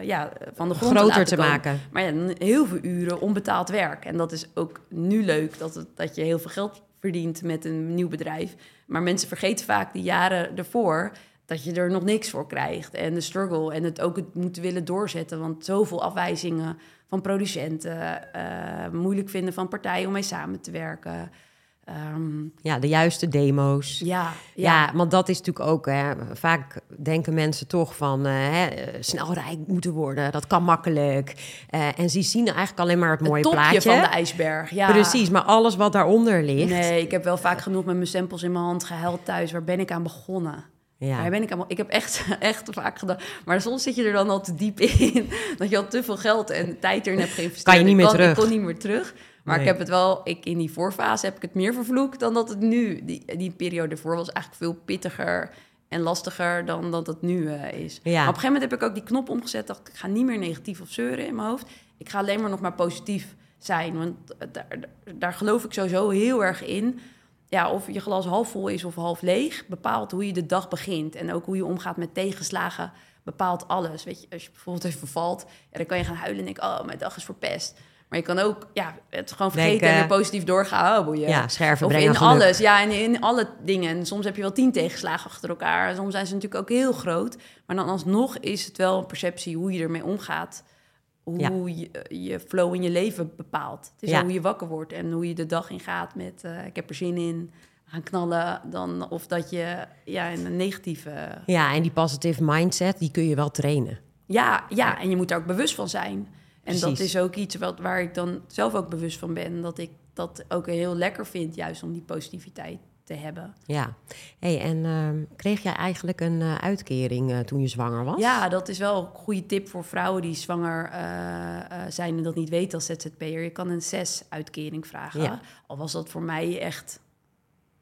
ja, van de grond te, Groter laten te maken. Maar ja, heel veel uren onbetaald werk. En dat is ook nu leuk, dat, het, dat je heel veel geld verdient met een nieuw bedrijf. Maar mensen vergeten vaak die jaren ervoor dat je er nog niks voor krijgt. En de struggle en het ook het moeten willen doorzetten. Want zoveel afwijzingen van producenten, eh, moeilijk vinden van partijen om mee samen te werken. Ehm, Ja, de juiste demo's. ja, Ja, ja. want dat is natuurlijk ook, hè, vaak denken mensen toch van hè, eh, snel rijk moeten worden. Dat kan makkelijk. Eh, en ze zien eigenlijk alleen maar het mooie het topje plaatje. van de ijsberg. Ja. Precies, maar alles wat daaronder ligt. Nee, ik heb wel vaak genoeg met mijn samples in mijn hand gehuild thuis. Waar ben ik aan begonnen? Ja. Waar ben ik be- Ik heb echt, echt vaak gedaan. Maar soms zit je er dan al te diep in. Dat je al te veel geld en tijd erin hebt geïnvesteerd. Kan je niet Ik meer Ik terug. kon niet meer terug. Maar Nee. ik heb het wel... Ik, in die voorfase heb ik het meer vervloekt dan dat het nu... Die, die periode ervoor was eigenlijk veel pittiger en lastiger dan dat het nu eh, is. Ja. Maar op een gegeven moment heb ik ook die knop omgezet. Dacht ik, ga niet meer negatief of zeuren in mijn hoofd. Ik ga alleen maar nog maar positief zijn. Want daar, daar geloof ik sowieso heel erg in. Ja, of je glas half vol is of half leeg, bepaalt hoe je de dag begint. En ook hoe je omgaat met tegenslagen, bepaalt alles. Weet je, als je bijvoorbeeld even ja, dan kan je gaan huilen en denken, oh, mijn dag is verpest. Maar je kan ook ja, het gewoon vergeten en er positief doorgaan. Oh, boeien. Ja, scherven Of brengen in geluk. alles, ja, en in alle dingen. En soms heb je wel tien tegenslagen achter elkaar. Soms zijn ze natuurlijk ook heel groot. Maar dan alsnog is het wel een perceptie hoe je ermee omgaat. Hoe je, je flow in je leven bepaalt. Het is Ja. hoe je wakker wordt en hoe je de dag ingaat met... eh, ik heb er zin in, gaan knallen. Dan, of dat je ja, in een negatieve... Ja, en die positive mindset, die kun je wel trainen. Ja, ja, en je moet daar ook bewust van zijn. En dat is ook iets wat, waar ik dan zelf ook bewust van ben. Dat ik dat ook heel lekker vind, juist om die positiviteit te hebben. Ja. Hey, en ehm, kreeg jij eigenlijk een eh, uitkering eh, toen je zwanger was? Ja, dat is wel een goede tip voor vrouwen die zwanger eh, zijn en dat niet weten als ZZP'er. Je kan een zes-uitkering vragen. Ja. Al was dat voor mij echt...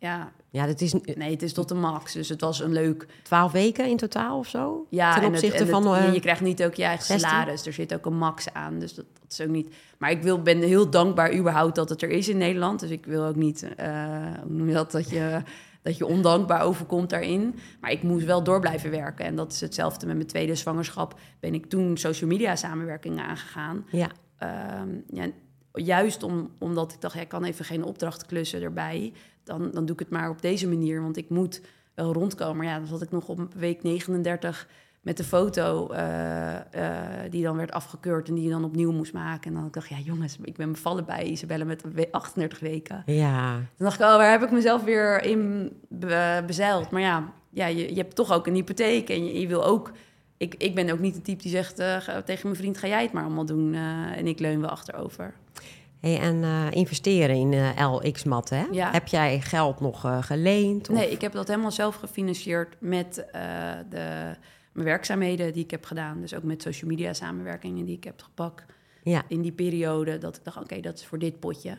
Ja, Ja, dat is nee, het is tot de max. Dus het was een leuk... twaalf weken in totaal of zo? Ja, Ten en het- opzichte en het- van... eh, je krijgt niet ook je eigen 16? salaris. Er zit ook een max aan. Dus dat, dat is ook niet. Maar ik wil, ben heel dankbaar überhaupt dat het er is in Nederland. Dus ik wil ook niet je dat, dat je, dat je ondankbaar overkomt daarin. Maar ik moest wel door blijven werken. En dat is hetzelfde met mijn tweede zwangerschap. Ben ik toen social media samenwerkingen aangegaan. ja, Ehm, ja, juist om, omdat ik dacht, ik kan even geen opdracht klussen erbij. Dan, dan doe ik het maar op deze manier, want ik moet wel rondkomen. Maar ja, dan zat ik nog op week 39 met de foto eh, eh, die dan werd afgekeurd en die je dan opnieuw moest maken. En dan dacht ik, ja jongens, ik ben bevallen bij Isabelle met we- 38 weken. Ja, Dan dacht ik, oh, waar heb ik mezelf weer in be- bezeild? Maar ja, ja je, je hebt toch ook een hypotheek en je, je wil ook... Ik, ik ben ook niet de type die zegt eh, tegen mijn vriend, ga jij het maar allemaal doen. en ik leun wel achterover. Hey, en eh, investeren in eh LX-mat, hè? Ja. Heb jij geld nog eh, geleend? of- Nee, ik heb dat helemaal zelf gefinancierd met eh, de, mijn werkzaamheden die ik heb gedaan. Dus ook met social media samenwerkingen die ik heb gepakt. Ja, in die periode dat ik dacht, oké, dat is voor dit potje.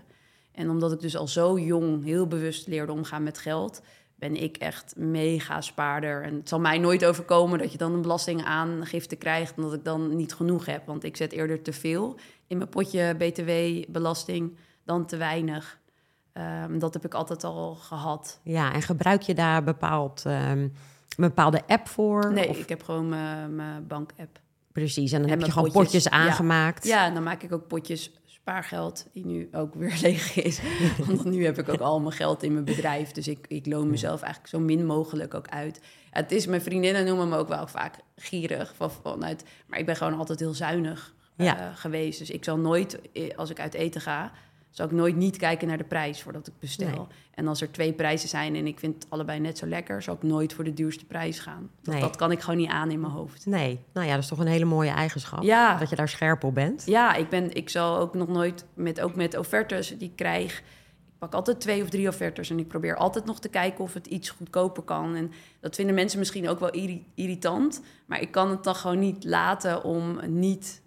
En omdat ik dus al zo jong heel bewust leerde omgaan met geld, ben ik echt mega spaarder. En het zal mij nooit overkomen dat je dan een belastingaangifte krijgt en dat ik dan niet genoeg heb. Want ik zet eerder te veel in mijn potje BTW-belasting dan te weinig. Ehm, dat heb ik altijd al gehad. ja, en gebruik je daar bepaald, ehm, een bepaalde app voor? Nee, Of- ik heb gewoon mijn, bank-app. precies, en dan en heb je gewoon potjes, potjes, ja. aangemaakt. Ja, en dan maak ik ook potjes spaargeld, die nu ook weer leeg is. Want nu heb ik ook al mijn geld in mijn bedrijf. Dus ik, ik loon mezelf eigenlijk zo min mogelijk ook uit. Het is, mijn vriendinnen noemen me ook wel vaak gierig. Van, vanuit, maar ik ben gewoon altijd heel zuinig eh, geweest. Dus ik zal nooit, eh, als ik uit eten ga, zal ik nooit niet kijken naar de prijs voordat ik bestel. Nee. En als er twee prijzen zijn en ik vind het allebei net zo lekker, zal ik nooit voor de duurste prijs gaan. Dat, Nee. dat kan ik gewoon niet aan in mijn hoofd. Nee, nou ja, dat is toch een hele mooie eigenschap. Ja. Dat je daar scherp op bent. Ja, ik, ben, ik zal ook nog nooit, met, ook met offertes die ik krijg... Ik pak altijd twee of drie offertes en ik probeer altijd nog te kijken of het iets goedkoper kan. En dat vinden mensen misschien ook wel irri- irritant. Maar ik kan het dan gewoon niet laten om, niet,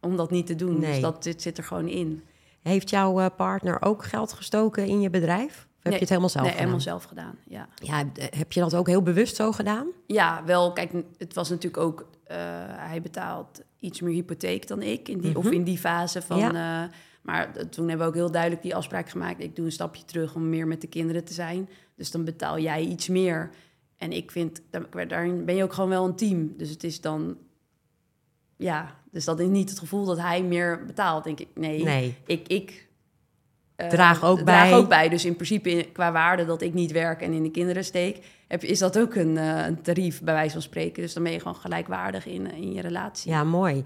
om dat niet te doen. Nee. Dus dat dit zit er gewoon in. Heeft jouw eh, partner ook geld gestoken in je bedrijf? Of heb Nee, je het helemaal zelf nee, gedaan? helemaal zelf gedaan, ja. Ja, eh, heb je dat ook heel bewust zo gedaan? Ja, wel, kijk, het was natuurlijk ook... eh, hij betaalt iets meer hypotheek dan ik, in die, of in die fase van... Ja. maar toen hebben we ook heel duidelijk die afspraak gemaakt... ik doe een stapje terug om meer met de kinderen te zijn. Dus dan betaal jij iets meer. En ik vind, daar- daarin ben je ook gewoon wel een team. Dus het is dan... Ja, dus dat is niet het gevoel dat hij meer betaalt, denk ik. Nee, Nee. ik... ik eh, Draag ook draag bij. ook bij. Dus in principe in- qua waarde dat ik niet werk en in de kinderen steek, heb, is dat ook een, eh, een tarief bij wijze van spreken. Dus dan ben je gewoon gelijkwaardig in, eh, in je relatie. Ja, mooi.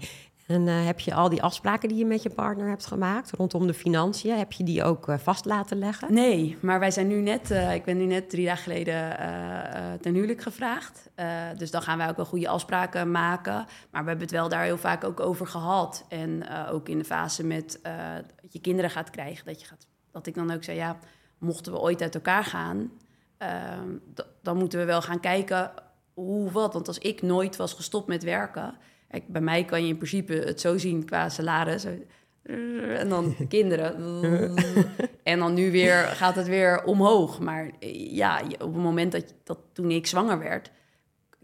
En eh, heb je al die afspraken die je met je partner hebt gemaakt rondom de financiën, heb je die ook eh, vast laten leggen? Nee, maar wij zijn nu net, eh, ik ben nu net drie dagen geleden ten huwelijk gevraagd. Dus dan gaan wij ook wel goede afspraken maken. Maar we hebben het wel daar heel vaak ook over gehad. En ook in de fase met dat je kinderen gaat krijgen. Dat, je gaat, dat ik dan ook zei, ja, mochten we ooit uit elkaar gaan... ehm, dan moeten we wel gaan kijken hoe wat. Want als ik nooit was gestopt met werken... Kijk, bij mij kan je in principe het zo zien qua salaris... En dan de kinderen. En dan nu weer gaat het weer omhoog. Maar ja, op het moment dat, dat toen ik zwanger werd,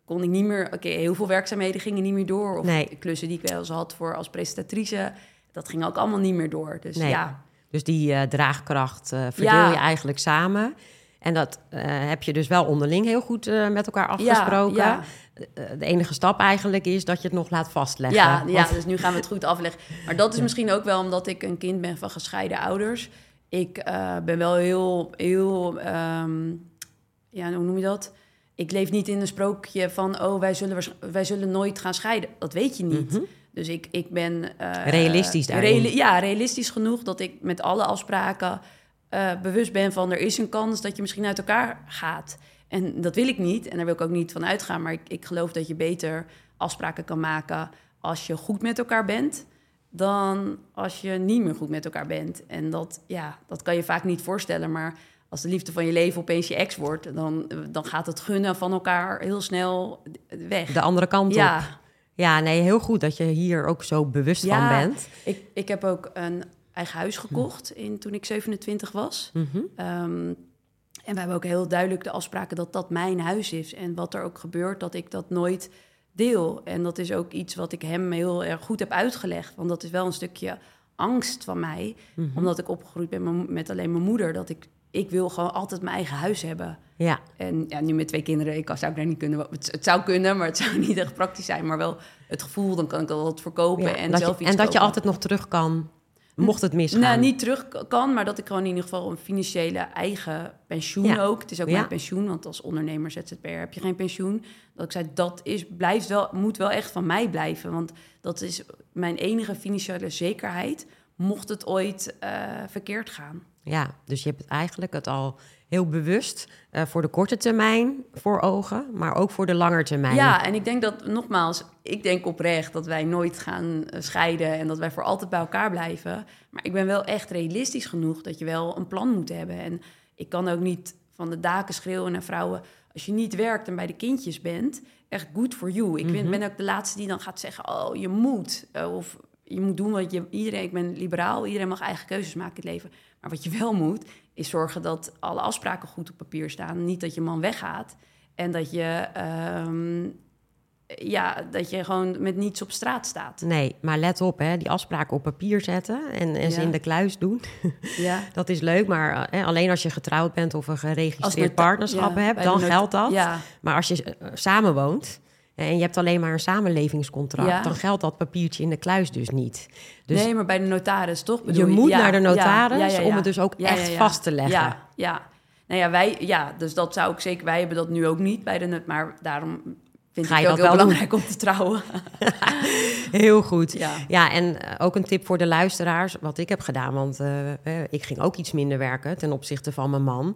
kon ik niet meer. Oké, heel veel werkzaamheden gingen niet meer door. Of Nee. klussen die ik wel eens had voor als presentatrice, dat ging ook allemaal niet meer door. Dus Nee. ja, Dus die eh, draagkracht eh, verdeel Ja. je eigenlijk samen. En dat eh, heb je dus wel onderling heel goed eh, met elkaar afgesproken. Ja, Eh, de enige stap eigenlijk is dat je het nog laat vastleggen. ja, ja, Want- dus nu gaan we het goed afleggen. Maar dat is misschien ook wel omdat ik een kind ben van gescheiden ouders. Ik ben wel heel, heel, ehm, ja, hoe noem je dat? Ik leef niet in een sprookje van, oh, wij zullen, wij zullen nooit gaan scheiden. Dat weet je niet. Dus ik, ik ben... Mhm. Realistisch daarin. reali- ja, realistisch genoeg dat ik met alle afspraken eh, bewust ben van... er is een kans dat je misschien uit elkaar gaat. En dat wil ik niet en daar wil ik ook niet van uitgaan. Maar ik, ik geloof dat je beter afspraken kan maken als je goed met elkaar bent... dan als je niet meer goed met elkaar bent. En dat, ja, dat kan je vaak niet voorstellen, maar... Als de liefde van je leven opeens je ex wordt, dan, dan gaat het gunnen van elkaar heel snel weg. De andere kant op. ja, Ja, nee, heel goed dat je hier ook zo bewust Ja. van bent. Ik, ik heb ook een eigen huis gekocht in, toen ik 27 was. Mhm. Ehm, en we hebben ook heel duidelijk de afspraken dat dat mijn huis is. En wat er ook gebeurt, dat ik dat nooit deel. En dat is ook iets wat ik hem heel erg goed heb uitgelegd. Want dat is wel een stukje angst van mij. Mhm. Omdat ik opgegroeid ben met alleen mijn moeder. Dat ik, ik wil gewoon altijd mijn eigen huis hebben. Ja, En ja, nu met twee kinderen, ik zou ik daar niet kunnen. Het, het zou kunnen, maar het zou niet echt praktisch zijn. Maar wel het gevoel, dan kan ik al wat verkopen ja. en dat zelf je, iets en dat je altijd nog terug kan Mocht het misgaan. Nou, niet terug kan, maar dat ik gewoon in ieder geval een financiële eigen pensioen Ja. ook. Het is ook Ja. mijn pensioen, want als ondernemer ZZP'er heb je geen pensioen. Dat ik zei, dat is, blijft wel, moet wel echt van mij blijven. Want dat is mijn enige financiële zekerheid, mocht het ooit eh, verkeerd gaan. Ja, dus je hebt het eigenlijk het al heel bewust eh, voor de korte termijn voor ogen, maar ook voor de lange termijn. Ja, en ik denk dat, nogmaals, ik denk oprecht dat wij nooit gaan eh, scheiden en dat wij voor altijd bij elkaar blijven. Maar ik ben wel echt realistisch genoeg dat je wel een plan moet hebben. En ik kan ook niet van de daken schreeuwen naar vrouwen, als je niet werkt en bij de kindjes bent, echt good for you. Ik ben, ben ook de laatste die dan gaat zeggen, oh, je moet. eh, of je moet doen wat je... Iedereen, ik ben liberaal, iedereen mag eigen keuzes maken in het leven. Maar wat je wel moet, is zorgen dat alle afspraken goed op papier staan. Niet dat je man weggaat en dat je... ehm, ja, dat je gewoon met niets op straat staat. Nee, maar let op, hè, die afspraken op papier zetten en, en ze Ja. in de kluis doen. Ja. Dat is leuk, maar eh, alleen als je getrouwd bent of een geregistreerd partnerschap ja, hebt, dan geldt dat. Ja, Maar als je eh, samenwoont en je hebt alleen maar een samenlevingscontract, Ja. dan geldt dat papiertje in de kluis dus niet. Dus nee, maar bij de notaris toch? je bedoel moet Ja, naar de notaris ja, om het dus ook echt vast te leggen. Ja, ja. Nou ja, wij, ja, dus dat zou ik zeker... Wij hebben dat nu ook niet bij de maar daarom vind Ga ik je het ook dat heel wel belangrijk om te trouwen. Heel goed. Ja. Ja, en eh, ook een tip voor de luisteraars, wat ik heb gedaan. Want eh, eh, ik ging ook iets minder werken ten opzichte van mijn man.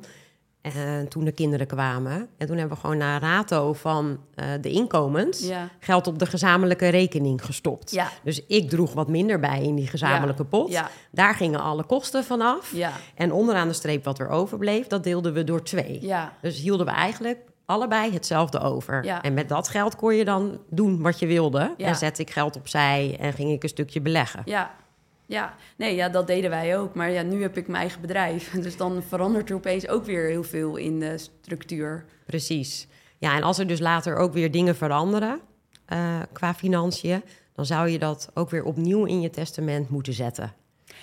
En toen de kinderen kwamen. En toen hebben we gewoon naar rato van eh, de inkomens... Ja. geld op de gezamenlijke rekening gestopt. Ja. Dus ik droeg wat minder bij in die gezamenlijke pot. Daar gingen alle kosten vanaf. En onderaan de streep wat er overbleef, dat deelden we door twee. Dus hielden we eigenlijk allebei hetzelfde over. Ja. En met dat geld kon je dan doen wat je wilde. Ja. En zette ik geld opzij en ging ik een stukje beleggen. ja. Ja, nee, ja, dat deden wij ook. Maar ja, nu heb ik mijn eigen bedrijf. Dus dan verandert er opeens ook weer heel veel in de structuur. Precies. Ja, en als er dus later ook weer dingen veranderen eh, qua financiën... dan zou je dat ook weer opnieuw in je testament moeten zetten.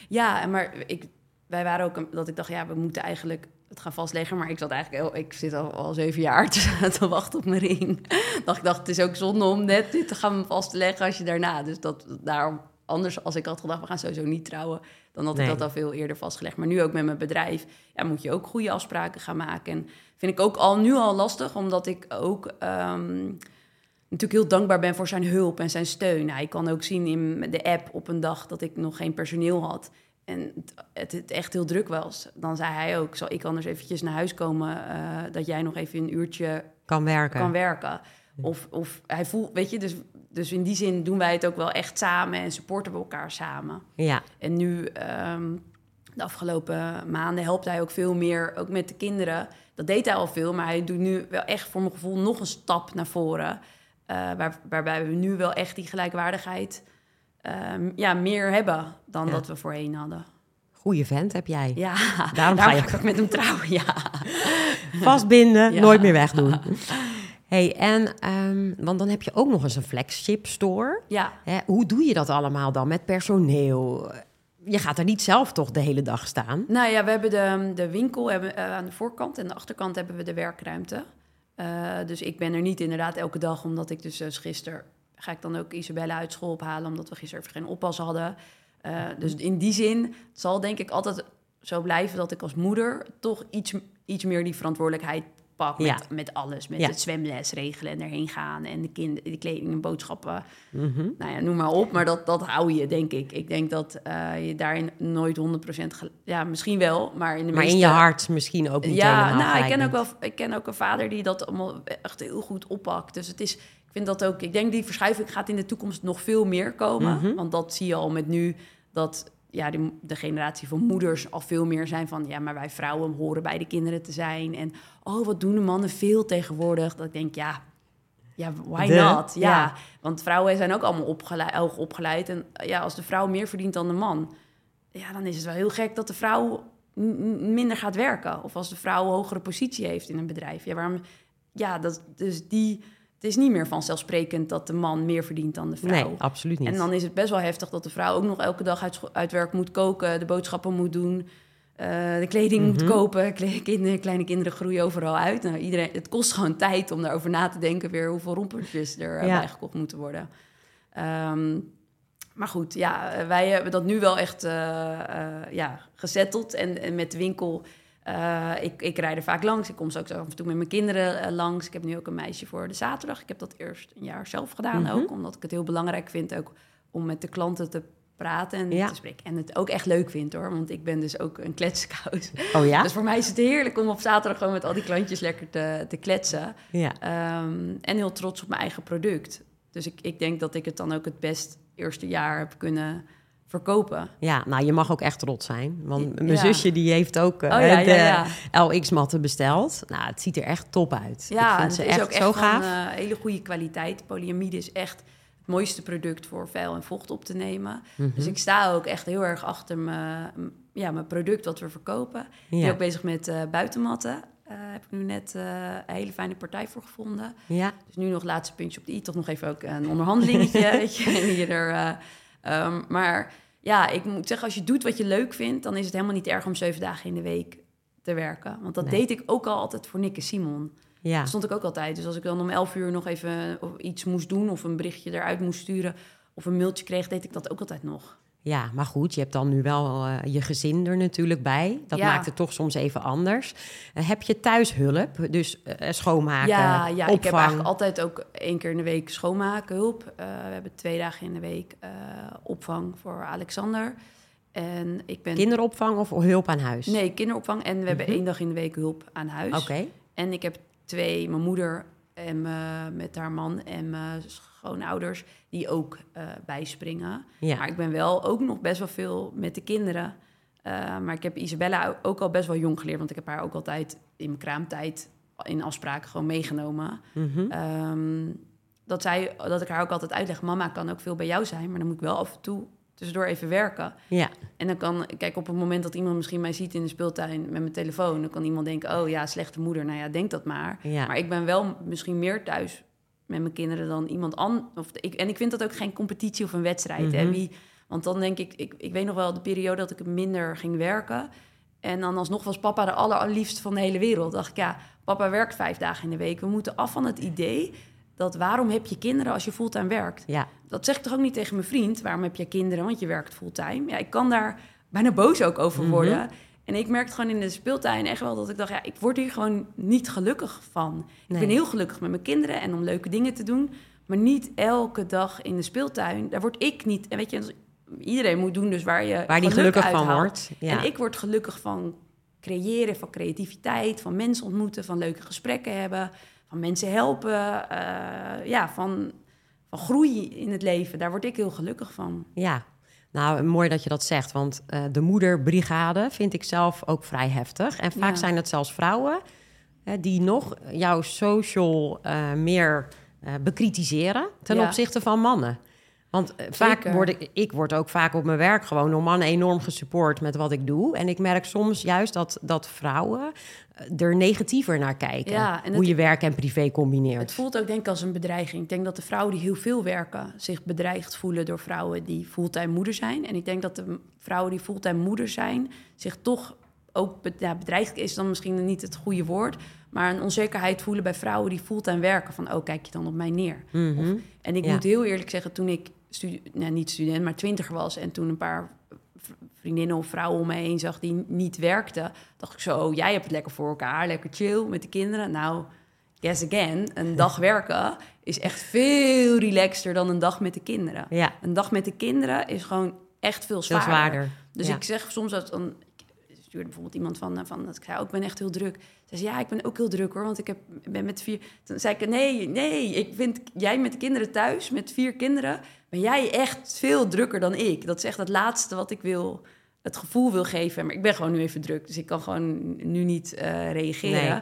Ja, maar ik, wij waren ook een- dat ik dacht, ja, we moeten eigenlijk het gaan vastleggen. Maar ik zat eigenlijk, heel, ik zit al, al zeven jaar te, te wachten op mijn ring. dacht ik dacht, het is ook zonde om net dit te gaan vastleggen als je daarna. Dus dat daarom, anders als ik had gedacht, we gaan sowieso niet trouwen, dan had Nee. ik dat al veel eerder vastgelegd. Maar nu ook met mijn bedrijf, ja, moet je ook goede afspraken gaan maken. En vind ik ook al nu al lastig, omdat ik ook. ehm, natuurlijk heel dankbaar ben voor zijn hulp en zijn steun. Hij kan ook zien in de app op een dag dat ik nog geen personeel had. En het, het, het echt heel druk was. Dan zei hij ook, zal ik anders eventjes naar huis komen... eh, dat jij nog even een uurtje Kan werken. kan werken. Of, of hij voelt, weet je, dus, dus in die zin doen wij het ook wel echt samen... en supporten we elkaar samen. Ja, En nu, ehm, de afgelopen maanden, helpt hij ook veel meer, ook met de kinderen. Dat deed hij al veel, maar hij doet nu wel echt voor mijn gevoel nog een stap naar voren. eh, waar, waarbij we nu wel echt die gelijkwaardigheid ehm, ja, meer hebben dan Ja. dat we voorheen hadden. goede vent heb jij. Ja, Daarom ga je ik ook met hem trouwen, ja. Vastbinden, Ja. nooit meer wegdoen. Hey, en ehm, want dan heb je ook nog eens een flagship store. Ja, Hè, hoe doe je dat allemaal dan met personeel? Je gaat er niet zelf toch de hele dag staan? Nou ja, we hebben de, de winkel hebben, eh, aan de voorkant en de achterkant hebben we de werkruimte. Eh, dus ik ben er niet inderdaad elke dag, omdat ik dus, dus gisteren ga ik dan ook Isabelle uit school ophalen, omdat we gisteren geen oppas hadden. Eh, dus in die zin het zal denk ik altijd zo blijven dat ik als moeder toch iets, iets meer die verantwoordelijkheid pak met, Ja. met alles. Met Ja. het zwemles regelen en erheen gaan en de, kind, de kleding en boodschappen Mhm. nou ja, noem maar op. Maar dat, dat hou je, denk ik. Ik denk dat eh, je daarin nooit 100% gel- Ja, misschien wel, maar in de Maar in je hart misschien ook niet Ja, helemaal nou, ik ken, ook wel, ik ken ook een vader die dat allemaal echt heel goed oppakt. Dus het is... Ik vind dat ook... Ik denk die verschuiving gaat in de toekomst nog veel meer komen. Mhm. Want dat zie je al met nu dat... Ja, de, de generatie van moeders al veel meer zijn van... Ja, maar wij vrouwen horen bij de kinderen te zijn. En oh, wat doen de mannen veel tegenwoordig. Dat ik denk, ja... Ja, why De, not? Ja, ja. want vrouwen zijn ook allemaal opgeleid, hoog opgeleid. En ja, als de vrouw meer verdient dan de man... Ja, dan is het wel heel gek dat de vrouw minder gaat werken. Of als de vrouw een hogere positie heeft in een bedrijf. Ja, waarom... Ja, dat, dus die... Het is niet meer vanzelfsprekend dat de man meer verdient dan de vrouw. Nee, absoluut niet. En dan is het best wel heftig dat de vrouw ook nog elke dag uit, uit werk moet koken, de boodschappen moet doen, eh, de kleding moet Mhm. kopen. Kle- kinderen, kleine kinderen groeien overal uit. Nou, iedereen, het kost gewoon tijd om daarover na te denken weer hoeveel rompertjes er eh, Ja. bijgekocht moeten worden. Ehm, maar goed, ja, eh, wij hebben dat nu wel echt uh, ja, gezetteld. En, en, met de winkel, ik, ik rijd er vaak langs. Ik kom zo ook af en toe met mijn kinderen langs. Ik heb nu ook een meisje voor de zaterdag. Ik heb dat eerst een jaar zelf gedaan mhm. ook. Omdat ik het heel belangrijk vind ook om met de klanten te praten en te spreken. En het ook echt leuk vind hoor. Want ik ben dus ook een kletskous. Oh ja? Dus voor mij is het heerlijk om op zaterdag gewoon met al die klantjes lekker te, te kletsen. Ja. Ehm, en heel trots op mijn eigen product. Dus ik, ik denk dat ik het dan ook het best eerste jaar heb kunnen verkopen. Ja, nou je mag ook echt trots zijn. Want mijn zusje die heeft ook uh, oh, ja, ja, de LX-matten besteld. Nou, het ziet er echt top uit. Ja, ik vind ze echt is ook zo echt gaaf. Van, uh, hele goede kwaliteit. Polyamide is echt het mooiste product voor vuil en vocht op te nemen. Mhm. Dus ik sta ook echt heel erg achter mijn, ja, mijn product wat we verkopen. Ik ben ook bezig met uh, buitenmatten. Uh, heb ik nu net uh, een hele fijne partij voor gevonden. Ja, Dus nu nog laatste puntje op de i. Toch nog even ook een onderhandelingetje. weet je, hier er, uh, um, maar ja, ik moet zeggen, als je doet wat je leuk vindt... dan is het helemaal niet erg om zeven dagen in de week te werken. Want dat Nee. deed ik ook al altijd voor Nick en Simon. ja. Dat stond ik ook altijd. Dus als ik dan om 11 uur nog even iets moest doen... of een berichtje eruit moest sturen... of een mailtje kreeg, deed ik dat ook altijd nog. Ja, maar goed, je hebt dan nu wel eh, je gezin er natuurlijk bij. Dat Ja. maakt het toch soms even anders. Eh, heb je thuis hulp? Dus eh, schoonmaken, ja, ja ik heb opvang? eigenlijk altijd ook één keer in de week schoonmaken hulp. Uh, we hebben twee dagen in de week uh, opvang voor Alexander. En ik ben... Kinderopvang of hulp aan huis? Nee, kinderopvang. En we hebben Mhm. één dag in de week hulp aan huis. Oké, En ik heb twee, mijn moeder en me, met haar man en mijn schoonouders, die ook uh, bijspringen. ja. Maar ik ben wel ook nog best wel veel met de kinderen. Uh, maar ik heb Isabella ook al best wel jong geleerd, want ik heb haar ook altijd in mijn kraamtijd in afspraken gewoon meegenomen. Mhm. Um, dat, zij, dat ik haar ook altijd uitleg, mama kan ook veel bij jou zijn, maar dan moet ik wel af en toe tussendoor even werken. ja. En dan kan, kijk, op het moment dat iemand misschien mij ziet in de speeltuin met mijn telefoon, dan kan iemand denken, oh ja, slechte moeder, nou ja, denk dat maar. Ja. Maar ik ben wel misschien meer thuis met mijn kinderen dan iemand anders. En ik vind dat ook geen competitie of een wedstrijd. Hè? Wie, want dan denk ik, ik, ik weet nog wel de periode dat ik minder ging werken. En dan alsnog was papa de aller, allerliefste van de hele wereld. dacht ik, ja, papa werkt vijf dagen in de week. We moeten af van het idee dat waarom heb je kinderen als je fulltime werkt? Ja. Dat zeg ik toch ook niet tegen mijn vriend. Waarom heb je kinderen? Want je werkt fulltime. Ja, ik kan daar bijna boos ook over worden. Mhm. En ik merkte gewoon in de speeltuin echt wel dat ik dacht... ja, ik word hier gewoon niet gelukkig van. Nee. Ik ben heel gelukkig met mijn kinderen en om leuke dingen te doen... maar niet elke dag in de speeltuin. Daar word ik niet... En weet je, iedereen moet doen dus waar je Waar die geluk gelukkig van wordt. Ja. En ik word gelukkig van creëren, van creativiteit... van mensen ontmoeten, van leuke gesprekken hebben... van mensen helpen, uh, ja, van, van groei in het leven. Daar word ik heel gelukkig van. Ja, nou, mooi dat je dat zegt, want uh, de moederbrigade vind ik zelf ook vrij heftig. En vaak Ja. zijn het zelfs vrouwen hè, die nog jouw social uh, meer uh, bekritiseren ten Ja. opzichte van mannen. Want uh, vaak word ik, ik word ook vaak op mijn werk gewoon door mannen enorm gesupport met wat ik doe. En ik merk soms juist dat, dat vrouwen uh, er negatiever naar kijken. Ja, en hoe het- je werk en privé combineert. Het voelt ook denk ik als een bedreiging. Ik denk dat de vrouwen die heel veel werken zich bedreigd voelen door vrouwen die fulltime moeder zijn. En ik denk dat de vrouwen die fulltime moeder zijn zich toch ook ja, bedreigd is dan misschien niet het goede woord, maar een onzekerheid voelen bij vrouwen die fulltime werken van oh kijk je dan op mij neer. Mhm. En ik Ja. moet heel eerlijk zeggen, toen ik studi nou, niet student, maar twintiger was en toen een paar vriendinnen of vrouwen om me heen zag die niet werkten, dacht ik zo, oh, jij hebt het lekker voor elkaar, lekker chill met de kinderen. Nou, guess again, een dag werken is echt veel relaxter dan een dag met de kinderen. Ja, Een dag met de kinderen is gewoon echt veel veel zwaarder. Dus Ja. ik zeg soms dat dan stuurde bijvoorbeeld iemand van, eh, van dat ik zei, oh, ik ben echt heel druk. Ze zei, ja, ik ben ook heel druk hoor, want ik heb, ben met vier. Toen zei ik, nee, nee, ik vind jij met de kinderen thuis, met vier kinderen, ben jij echt veel drukker dan ik. Dat is echt het laatste wat ik wil, het gevoel wil geven. Maar ik ben gewoon nu even druk, dus ik kan gewoon nu niet eh, reageren. Nee.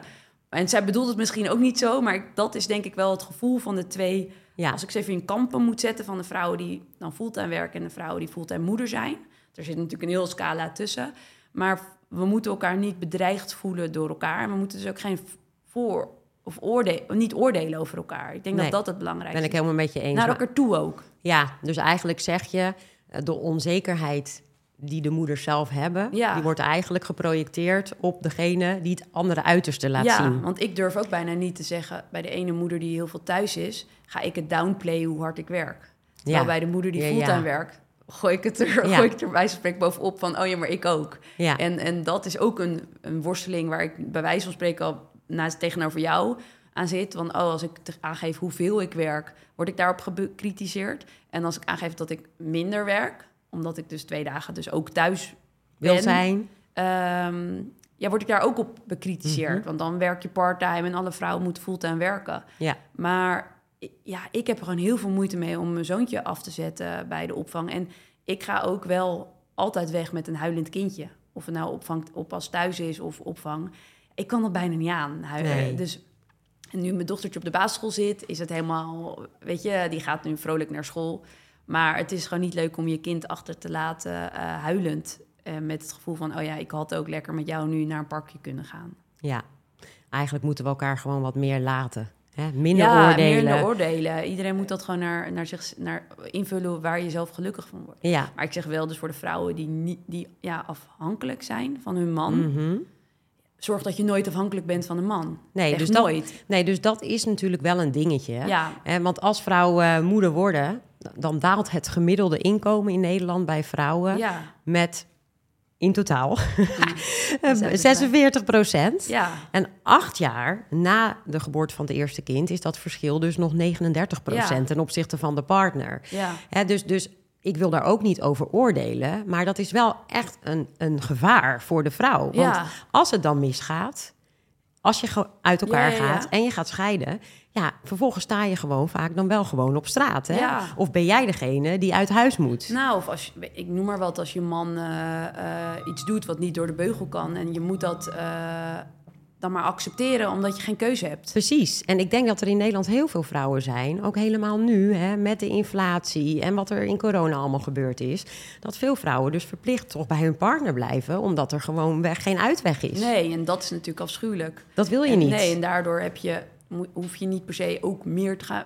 En zij bedoelt het misschien ook niet zo, maar dat is denk ik wel het gevoel van de twee Ja. als ik ze even in kampen moet zetten van de vrouwen die dan fulltime werken en de vrouwen die fulltime moeder zijn. Er zit natuurlijk een hele scala tussen. Maar we moeten elkaar niet bedreigd voelen door elkaar. We moeten dus ook geen voor- of oordeel, niet oordelen over elkaar. Ik denk Nee, dat dat het belangrijkste ben ik is. helemaal met je eens. Naar Maar- elkaar toe ook. Ja, dus eigenlijk zeg je, eh, de onzekerheid die de moeders zelf hebben, Ja. die wordt eigenlijk geprojecteerd op degene die het andere uiterste laat ja, zien. want ik durf ook bijna niet te zeggen... bij de ene moeder die heel veel thuis is... ga ik het downplayen hoe hard ik werk. Terwijl Ja. bij de moeder die Ja, fulltime ja. werkt... gooi ik het er, Ja. gooi ik er bij spreken bovenop van, oh ja, maar ik ook. Ja. En, en dat is ook een, een worsteling waar ik bij wijze van spreken al naast tegenover jou aan zit. Van, oh, als ik aangeef hoeveel ik werk, word ik daarop bekritiseerd. En als ik aangeef dat ik minder werk, omdat ik dus twee dagen dus ook thuis Wil zijn. ehm, ja, word ik daar ook op bekritiseerd. Mhm. Want dan werk je parttime en alle vrouwen moeten fulltime werken. Ja. Maar ja, ik heb er gewoon heel veel moeite mee om mijn zoontje af te zetten bij de opvang. En ik ga ook wel altijd weg met een huilend kindje. Of het nou opvang, oppas thuis is of opvang. Ik kan dat bijna niet aan. Hu- Nee. Dus en nu mijn dochtertje op de basisschool zit, is het helemaal... Weet je, die gaat nu vrolijk naar school. Maar het is gewoon niet leuk om je kind achter te laten eh, huilend. eh, met het gevoel van, oh ja, ik had ook lekker met jou nu naar een parkje kunnen gaan. Ja. Eigenlijk moeten we elkaar gewoon wat meer laten. Hè? Minder ja, oordelen. minder oordelen. Iedereen moet dat gewoon naar, naar zich naar invullen waar je zelf gelukkig van wordt. ja. Maar ik zeg wel, dus voor de vrouwen die, niet, die ja, afhankelijk zijn van hun man, Mhm. zorg dat je nooit afhankelijk bent van een man. Nee, Echt dus dat, nooit. nee, dus dat is natuurlijk wel een dingetje. hè? Ja, Eh, want als vrouwen eh, moeder worden, dan daalt het gemiddelde inkomen in Nederland bij vrouwen ja, met in totaal dat is 46 procent. ja, En acht jaar na de geboorte van het eerste kind is dat verschil dus nog 39 procent Ja. ten opzichte van de partner. ja. Dus, dus ik wil daar ook niet over oordelen, maar dat is wel echt een, een gevaar voor de vrouw. Want Ja. als het dan misgaat, als je uit elkaar gaat en je gaat scheiden, ja, vervolgens sta je gewoon vaak dan wel gewoon op straat. Hè? Ja. Of ben jij degene die uit huis moet? Nou, of als je, ik noem maar wat, als je man eh, eh, iets doet wat niet door de beugel kan en je moet dat eh, dan maar accepteren omdat je geen keuze hebt. Precies. En ik denk dat er in Nederland heel veel vrouwen zijn, ook helemaal nu, hè, met de inflatie en wat er in corona allemaal gebeurd is, dat veel vrouwen dus verplicht toch bij hun partner blijven, omdat er gewoon weg, geen uitweg is. Nee, en dat is natuurlijk afschuwelijk. Dat wil je En niet. Nee, en daardoor heb je, hoef je niet per se ook meer te gaan...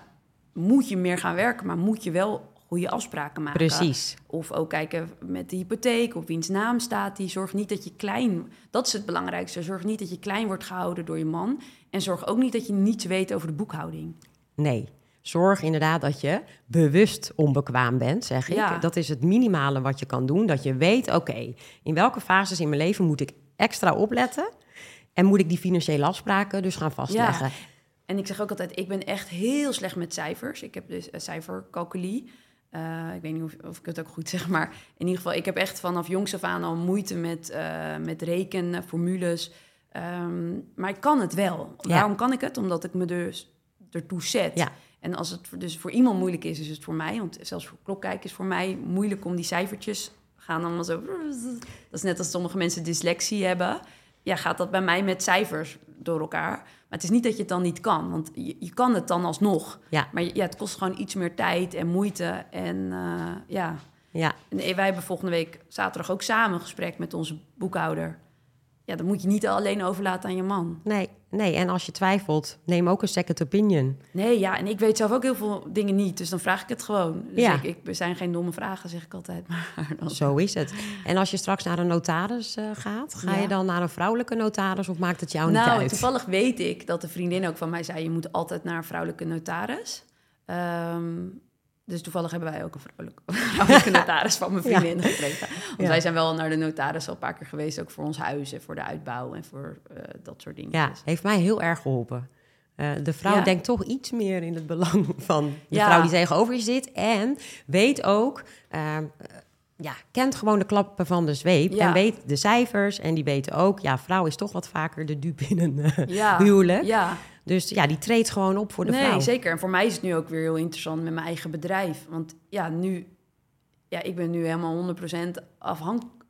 Moet je meer gaan werken, maar moet je wel goede afspraken maken. Precies. Of ook kijken met de hypotheek, op wiens naam staat die. Zorg niet dat je klein... Dat is het belangrijkste. Zorg niet dat je klein wordt gehouden door je man. En zorg ook niet dat je niets weet over de boekhouding. Nee. Zorg inderdaad dat je bewust onbekwaam bent, zeg ik. Ja. Dat is het minimale wat je kan doen. Dat je weet, oké, in welke fases in mijn leven moet ik extra opletten? En moet ik die financiële afspraken dus gaan vastleggen? En ik zeg ook altijd, ik ben echt heel slecht met cijfers. Ik heb dus een cijfercalculie. Eh, ik weet niet of, of ik het ook goed zeg, maar in ieder geval, ik heb echt vanaf jongs af aan al moeite met, eh met rekenformules. Ehm, maar ik kan het wel. Ja. Waarom kan ik het? Omdat ik me dus ertoe zet. Ja. En als het dus voor iemand moeilijk is, is het voor mij. Want zelfs voor klokkijken is voor mij moeilijk om die cijfertjes gaan allemaal zo. Dat is net als sommige mensen dyslexie hebben. Ja, gaat dat bij mij met cijfers door elkaar. Maar het is niet dat je het dan niet kan, want je, je kan het dan alsnog. Ja, Maar ja, het kost gewoon iets meer tijd en moeite. En eh, ja, ja. en wij hebben volgende week zaterdag ook samen een gesprek met onze boekhouder. Ja, dat moet je niet alleen overlaten aan je man. Nee, nee. En als je twijfelt, neem ook een second opinion. Nee, ja, en ik weet zelf ook heel veel dingen niet, dus dan vraag ik het gewoon. Dus Ja. ik, ik, er zijn geen domme vragen, zeg ik altijd. Maar dan, Zo is het. En als je straks naar een notaris eh, gaat, ga Ja. je dan naar een vrouwelijke notaris of maakt het jou niet nou, uit? toevallig weet ik dat de vriendin ook van mij zei... je moet altijd naar een vrouwelijke notaris. Ehm, dus toevallig hebben wij ook een vrouwelijke, vrouwelijke notaris van mijn Ja. vriendin gekregen. Want Ja. wij zijn wel naar de notaris al een paar keer geweest... ook voor ons huis en voor de uitbouw en voor eh, dat soort dingen. Ja, heeft mij heel erg geholpen. Eh, de vrouw Ja. denkt toch iets meer in het belang van de Ja. vrouw die tegenover je zit. En weet ook, eh, eh, ja, kent gewoon de klappen van de zweep. Ja. En weet de cijfers. En die weten ook, ja, vrouw is toch wat vaker de dupe in een Ja, huwelijk. ja. Dus ja, die treedt gewoon op voor de nee, vrouw. zeker. En voor mij is het nu ook weer heel interessant met mijn eigen bedrijf. Want ja, nu... Ja, ik ben nu helemaal 100% afhankelijk...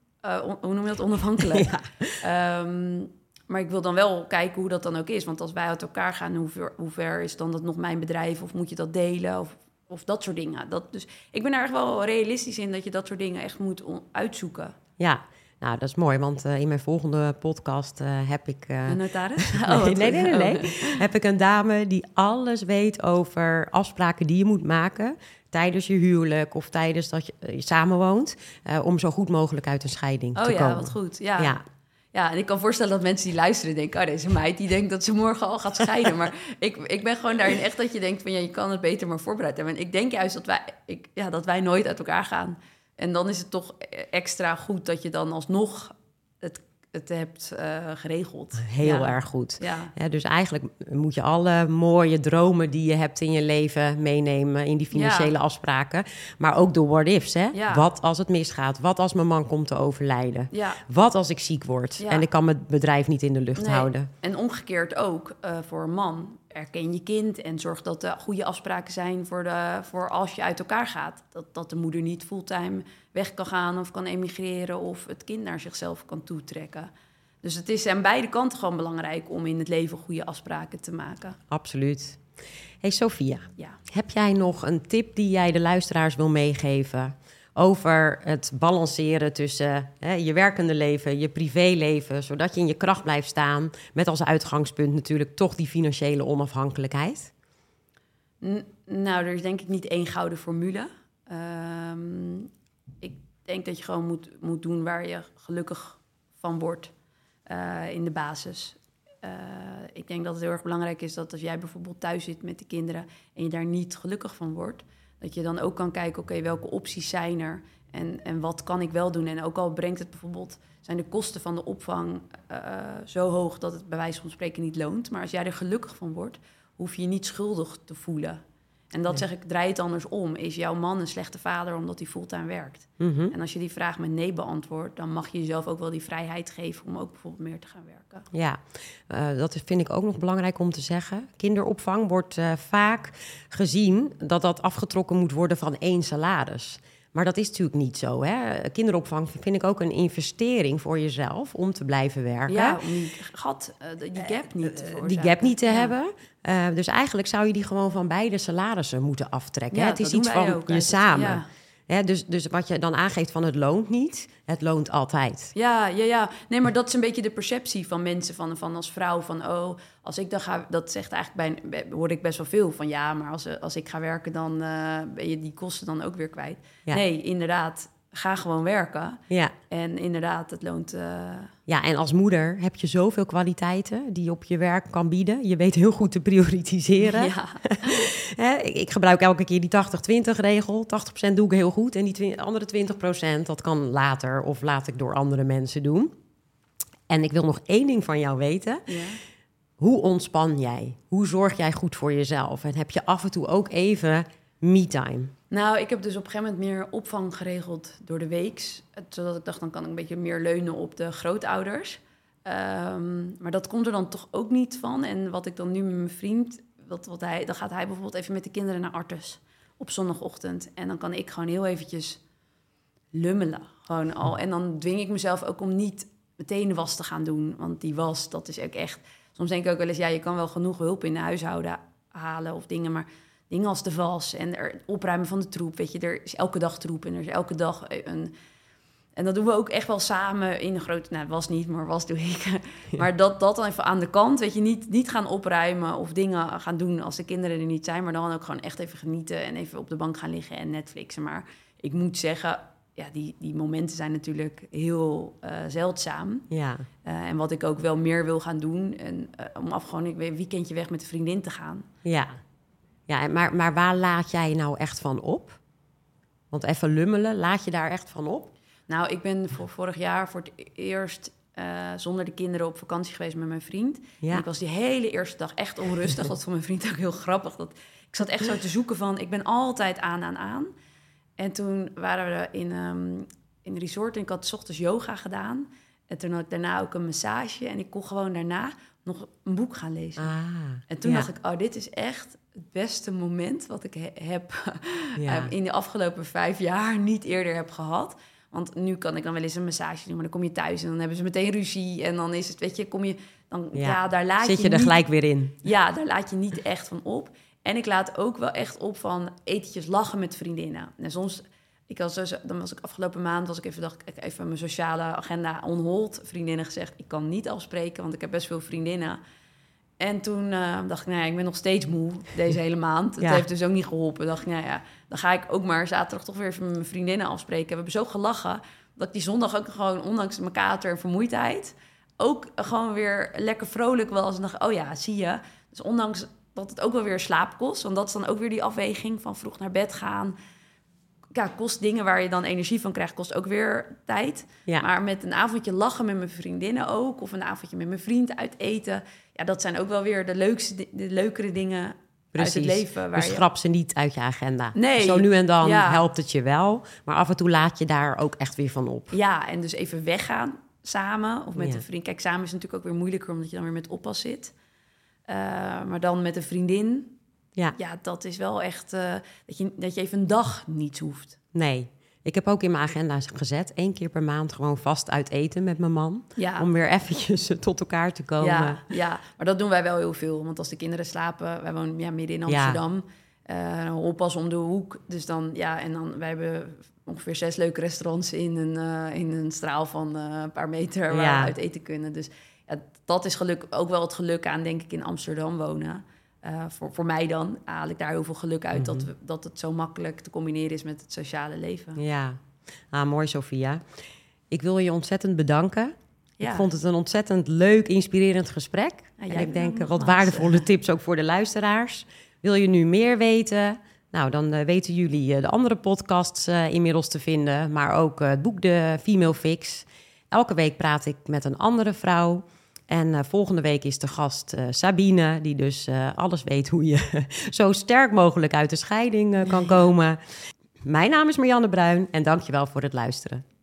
hoe noem je dat? Onafhankelijk. Ehm, maar ik wil dan wel kijken hoe dat dan ook is. Want als wij uit elkaar gaan, hoe ver, hoe ver is dan dat nog mijn bedrijf? Of moet je dat delen? Of, of dat soort dingen. Dat, dus ik ben er echt wel realistisch in dat je dat soort dingen echt moet uitzoeken. Ja, nou, dat is mooi, want eh, in mijn volgende podcast eh, heb ik... eh, De notaris? Nee, Oh, nee, nee, nee, nee. Heb ik een dame die alles weet over afspraken die je moet maken tijdens je huwelijk of tijdens dat je, eh, je samenwoont, eh, om zo goed mogelijk uit een scheiding Oh te ja, komen. wat goed. Ja. Ja, Ja, en ik kan voorstellen dat mensen die luisteren denken... oh, deze meid die denkt dat ze morgen al gaat scheiden. maar ik, ik ben gewoon daarin echt dat je denkt van... ja, je kan het beter maar voorbereid hebben. En ik denk juist dat wij, ik, ja, dat wij nooit uit elkaar gaan. En dan is het toch extra goed dat je dan alsnog het, het hebt uh, geregeld. Heel Ja. erg goed. Ja. Ja, dus eigenlijk moet je alle mooie dromen die je hebt in je leven meenemen in die financiële afspraken. Maar ook de what-ifs. Hè? Ja. Wat als het misgaat? Wat als mijn man komt te overlijden? ja. Wat als ik ziek word Ja. en ik kan mijn bedrijf niet in de lucht Nee. houden? En omgekeerd ook eh, voor een man. Erken je kind en zorg dat er goede afspraken zijn voor, de, voor als je uit elkaar gaat. Dat, dat de moeder niet fulltime weg kan gaan of kan emigreren of het kind naar zichzelf kan toetrekken. Dus het is aan beide kanten gewoon belangrijk om in het leven goede afspraken te maken. Absoluut. Hey Sophia, Ja. heb jij nog een tip die jij de luisteraars wil meegeven over het balanceren tussen hè, je werkende leven, je privéleven, zodat je in je kracht blijft staan, met als uitgangspunt natuurlijk toch die financiële onafhankelijkheid? Nou, er is denk ik niet één gouden formule. Ehm, ik denk dat je gewoon moet, moet doen waar je gelukkig van wordt eh, in de basis. Eh, ik denk dat het heel erg belangrijk is dat als jij bijvoorbeeld thuis zit met de kinderen en je daar niet gelukkig van wordt, dat je dan ook kan kijken, oké, welke opties zijn er en, en wat kan ik wel doen? En ook al brengt het bijvoorbeeld, zijn de kosten van de opvang eh, zo hoog dat het bij wijze van spreken niet loont. Maar als jij er gelukkig van wordt, hoef je je niet schuldig te voelen. En dat zeg ik, draai het andersom. Is jouw man een slechte vader omdat hij fulltime werkt? Mhm. En als je die vraag met nee beantwoordt, dan mag je jezelf ook wel die vrijheid geven om ook bijvoorbeeld meer te gaan werken. Ja, eh, dat vind ik ook nog belangrijk om te zeggen. Kinderopvang wordt eh, vaak gezien dat dat afgetrokken moet worden van één salaris. Maar dat is natuurlijk niet zo. Hè? Kinderopvang vind ik ook een investering voor jezelf om te blijven werken. Ja, om die gat, eh, die gap niet te die gap niet te Ja. hebben. Dus eigenlijk zou je die gewoon van beide salarissen moeten aftrekken. Ja, hè? Het is iets van je samen. Ja. Hè? Dus, dus wat je dan aangeeft van het loont niet, het loont altijd. Ja, ja, ja. Nee, maar dat is een beetje de perceptie van mensen van, van als vrouw. Van, oh, als ik dan ga... Dat zegt eigenlijk bij, hoor ik best wel veel van... Ja, maar als, als ik ga werken, dan eh, ben je die kosten dan ook weer kwijt. Ja. Nee, inderdaad. Ga gewoon werken. Ja. En inderdaad, het loont... eh, Ja, en als moeder heb je zoveel kwaliteiten die je op je werk kan bieden. Je weet heel goed te prioritiseren. ja. Hè, ik, ik gebruik elke keer die 80-20 regel. 80% doe ik heel goed en die andere 20% dat kan later of laat ik door andere mensen doen. En ik wil nog één ding van jou weten. ja. Hoe ontspan jij? Hoe zorg jij goed voor jezelf? En heb je af en toe ook even me-time? Nou, ik heb dus op een gegeven moment meer opvang geregeld door de weeks. Zodat ik dacht, dan kan ik een beetje meer leunen op de grootouders. Ehm, maar dat komt er dan toch ook niet van. En wat ik dan nu met mijn vriend... Wat, wat hij, dan gaat hij bijvoorbeeld even met de kinderen naar Artes op zondagochtend. En dan kan ik gewoon heel eventjes lummelen. Gewoon al. En dan dwing ik mezelf ook om niet meteen de was te gaan doen. Want die was, dat is ook echt... Soms denk ik ook wel eens, ja, je kan wel genoeg hulp in de huishouden halen of dingen. Maar dingen als de was en er opruimen van de troep. Weet je, er is elke dag troep en er is elke dag een... En dat doen we ook echt wel samen in een grote... Nou, was niet, maar was doe ik. Maar dat, dat dan even aan de kant. Weet je, niet, niet gaan opruimen of dingen gaan doen als de kinderen er niet zijn. Maar dan ook gewoon echt even genieten en even op de bank gaan liggen en Netflixen. Maar ik moet zeggen, ja, die, die momenten zijn natuurlijk heel eh, zeldzaam. Ja, Eh, en wat ik ook wel meer wil gaan doen. En, eh, om af gewoon een weekendje weg met een vriendin te gaan. ja. Ja en maar, maar waar laat jij nou echt van op? Want even lummelen, laat je daar echt van op? Nou, ik ben voor vorig jaar voor het eerst eh, zonder de kinderen op vakantie geweest met mijn vriend. En Ja. ik was die hele eerste dag echt onrustig. dat vond mijn vriend ook heel grappig. Dat, ik zat echt zo te zoeken van, ik ben altijd aan, aan, aan. En toen waren we in, ehm, in een resort en ik had 's ochtends yoga gedaan. En toen had ik daarna ook een massage. En ik kon gewoon daarna nog een boek gaan lezen. Ah, En toen ja, dacht ik, oh, dit is echt het beste moment wat ik he- heb Ja. eh, in de afgelopen vijf jaar niet eerder heb gehad. Want nu kan ik dan wel eens een massage doen, maar dan kom je thuis en dan hebben ze meteen ruzie. En dan is het, weet je, kom je, dan, Ja. ja, daar laat Zit je, je er gelijk weer in? Ja, daar laat je niet echt van op. En ik laat ook wel echt op van etentjes lachen met vriendinnen. En soms, ik was dus, dan was ik afgelopen maand, was ik even, dacht ik even mijn sociale agenda on hold. Vriendinnen gezegd, ik kan niet afspreken, want ik heb best veel vriendinnen. En toen eh, dacht ik, nou ja, ik ben nog steeds moe deze hele maand. Het Ja. heeft dus ook niet geholpen. dacht ik, nou ja, dan ga ik ook maar zaterdag toch weer even met mijn vriendinnen afspreken. We hebben zo gelachen dat ik die zondag ook gewoon, ondanks mijn kater en vermoeidheid, ook gewoon weer lekker vrolijk was. En dacht, oh ja, zie je. Dus ondanks dat het ook wel weer slaap kost, want dat is dan ook weer die afweging van vroeg naar bed gaan. Ja, kost dingen waar je dan energie van krijgt, kost ook weer tijd. Ja. Maar met een avondje lachen met mijn vriendinnen ook, of een avondje met mijn vriend uit eten, ja, dat zijn ook wel weer de leukste, de leukere dingen uit het leven. Waar dus je... schrap ze niet uit je agenda. Nee. Zo nu en dan Ja. helpt het je wel. Maar af en toe laat je daar ook echt weer van op. Ja, en dus even weggaan samen of met Ja. een vriend. Kijk, samen is natuurlijk ook weer moeilijker omdat je dan weer met oppas zit. Eh, maar dan met een vriendin, Ja, ja, dat is wel echt eh, dat, je, dat je even een dag niets hoeft. nee. Ik heb ook in mijn agenda gezet, één keer per maand gewoon vast uit eten met mijn man. Ja. Om weer eventjes tot elkaar te komen. Ja, ja, maar dat doen wij wel heel veel. Want als de kinderen slapen, wij wonen ja, midden in Ja. Amsterdam. eh oppas om de hoek. Dus dan, ja, en dan, wij hebben ongeveer zes leuke restaurants in een, eh, in een straal van een paar meter waar Ja. we uit eten kunnen. Dus ja, dat is geluk, ook wel het geluk aan, denk ik, in Amsterdam wonen. Eh, voor, voor mij dan haal ik daar heel veel geluk uit dat, Mhm. we, dat het zo makkelijk te combineren is met het sociale leven. Ja, ah, mooi Sophia. Ik wil je ontzettend bedanken. Ja. Ik vond het een ontzettend leuk, inspirerend gesprek. Ja, en ik denk wat waardevolle tips ook voor de luisteraars. Wil je nu meer weten? Nou, dan eh, weten jullie eh, de andere podcasts inmiddels te vinden. Maar ook het boek De Female Fix. Elke week praat ik met een andere vrouw. En eh, volgende week is de gast eh, Sabine, die dus eh, alles weet hoe je zo sterk mogelijk uit de scheiding kan komen. Mijn naam is Marianne Bruin en dankjewel voor het luisteren.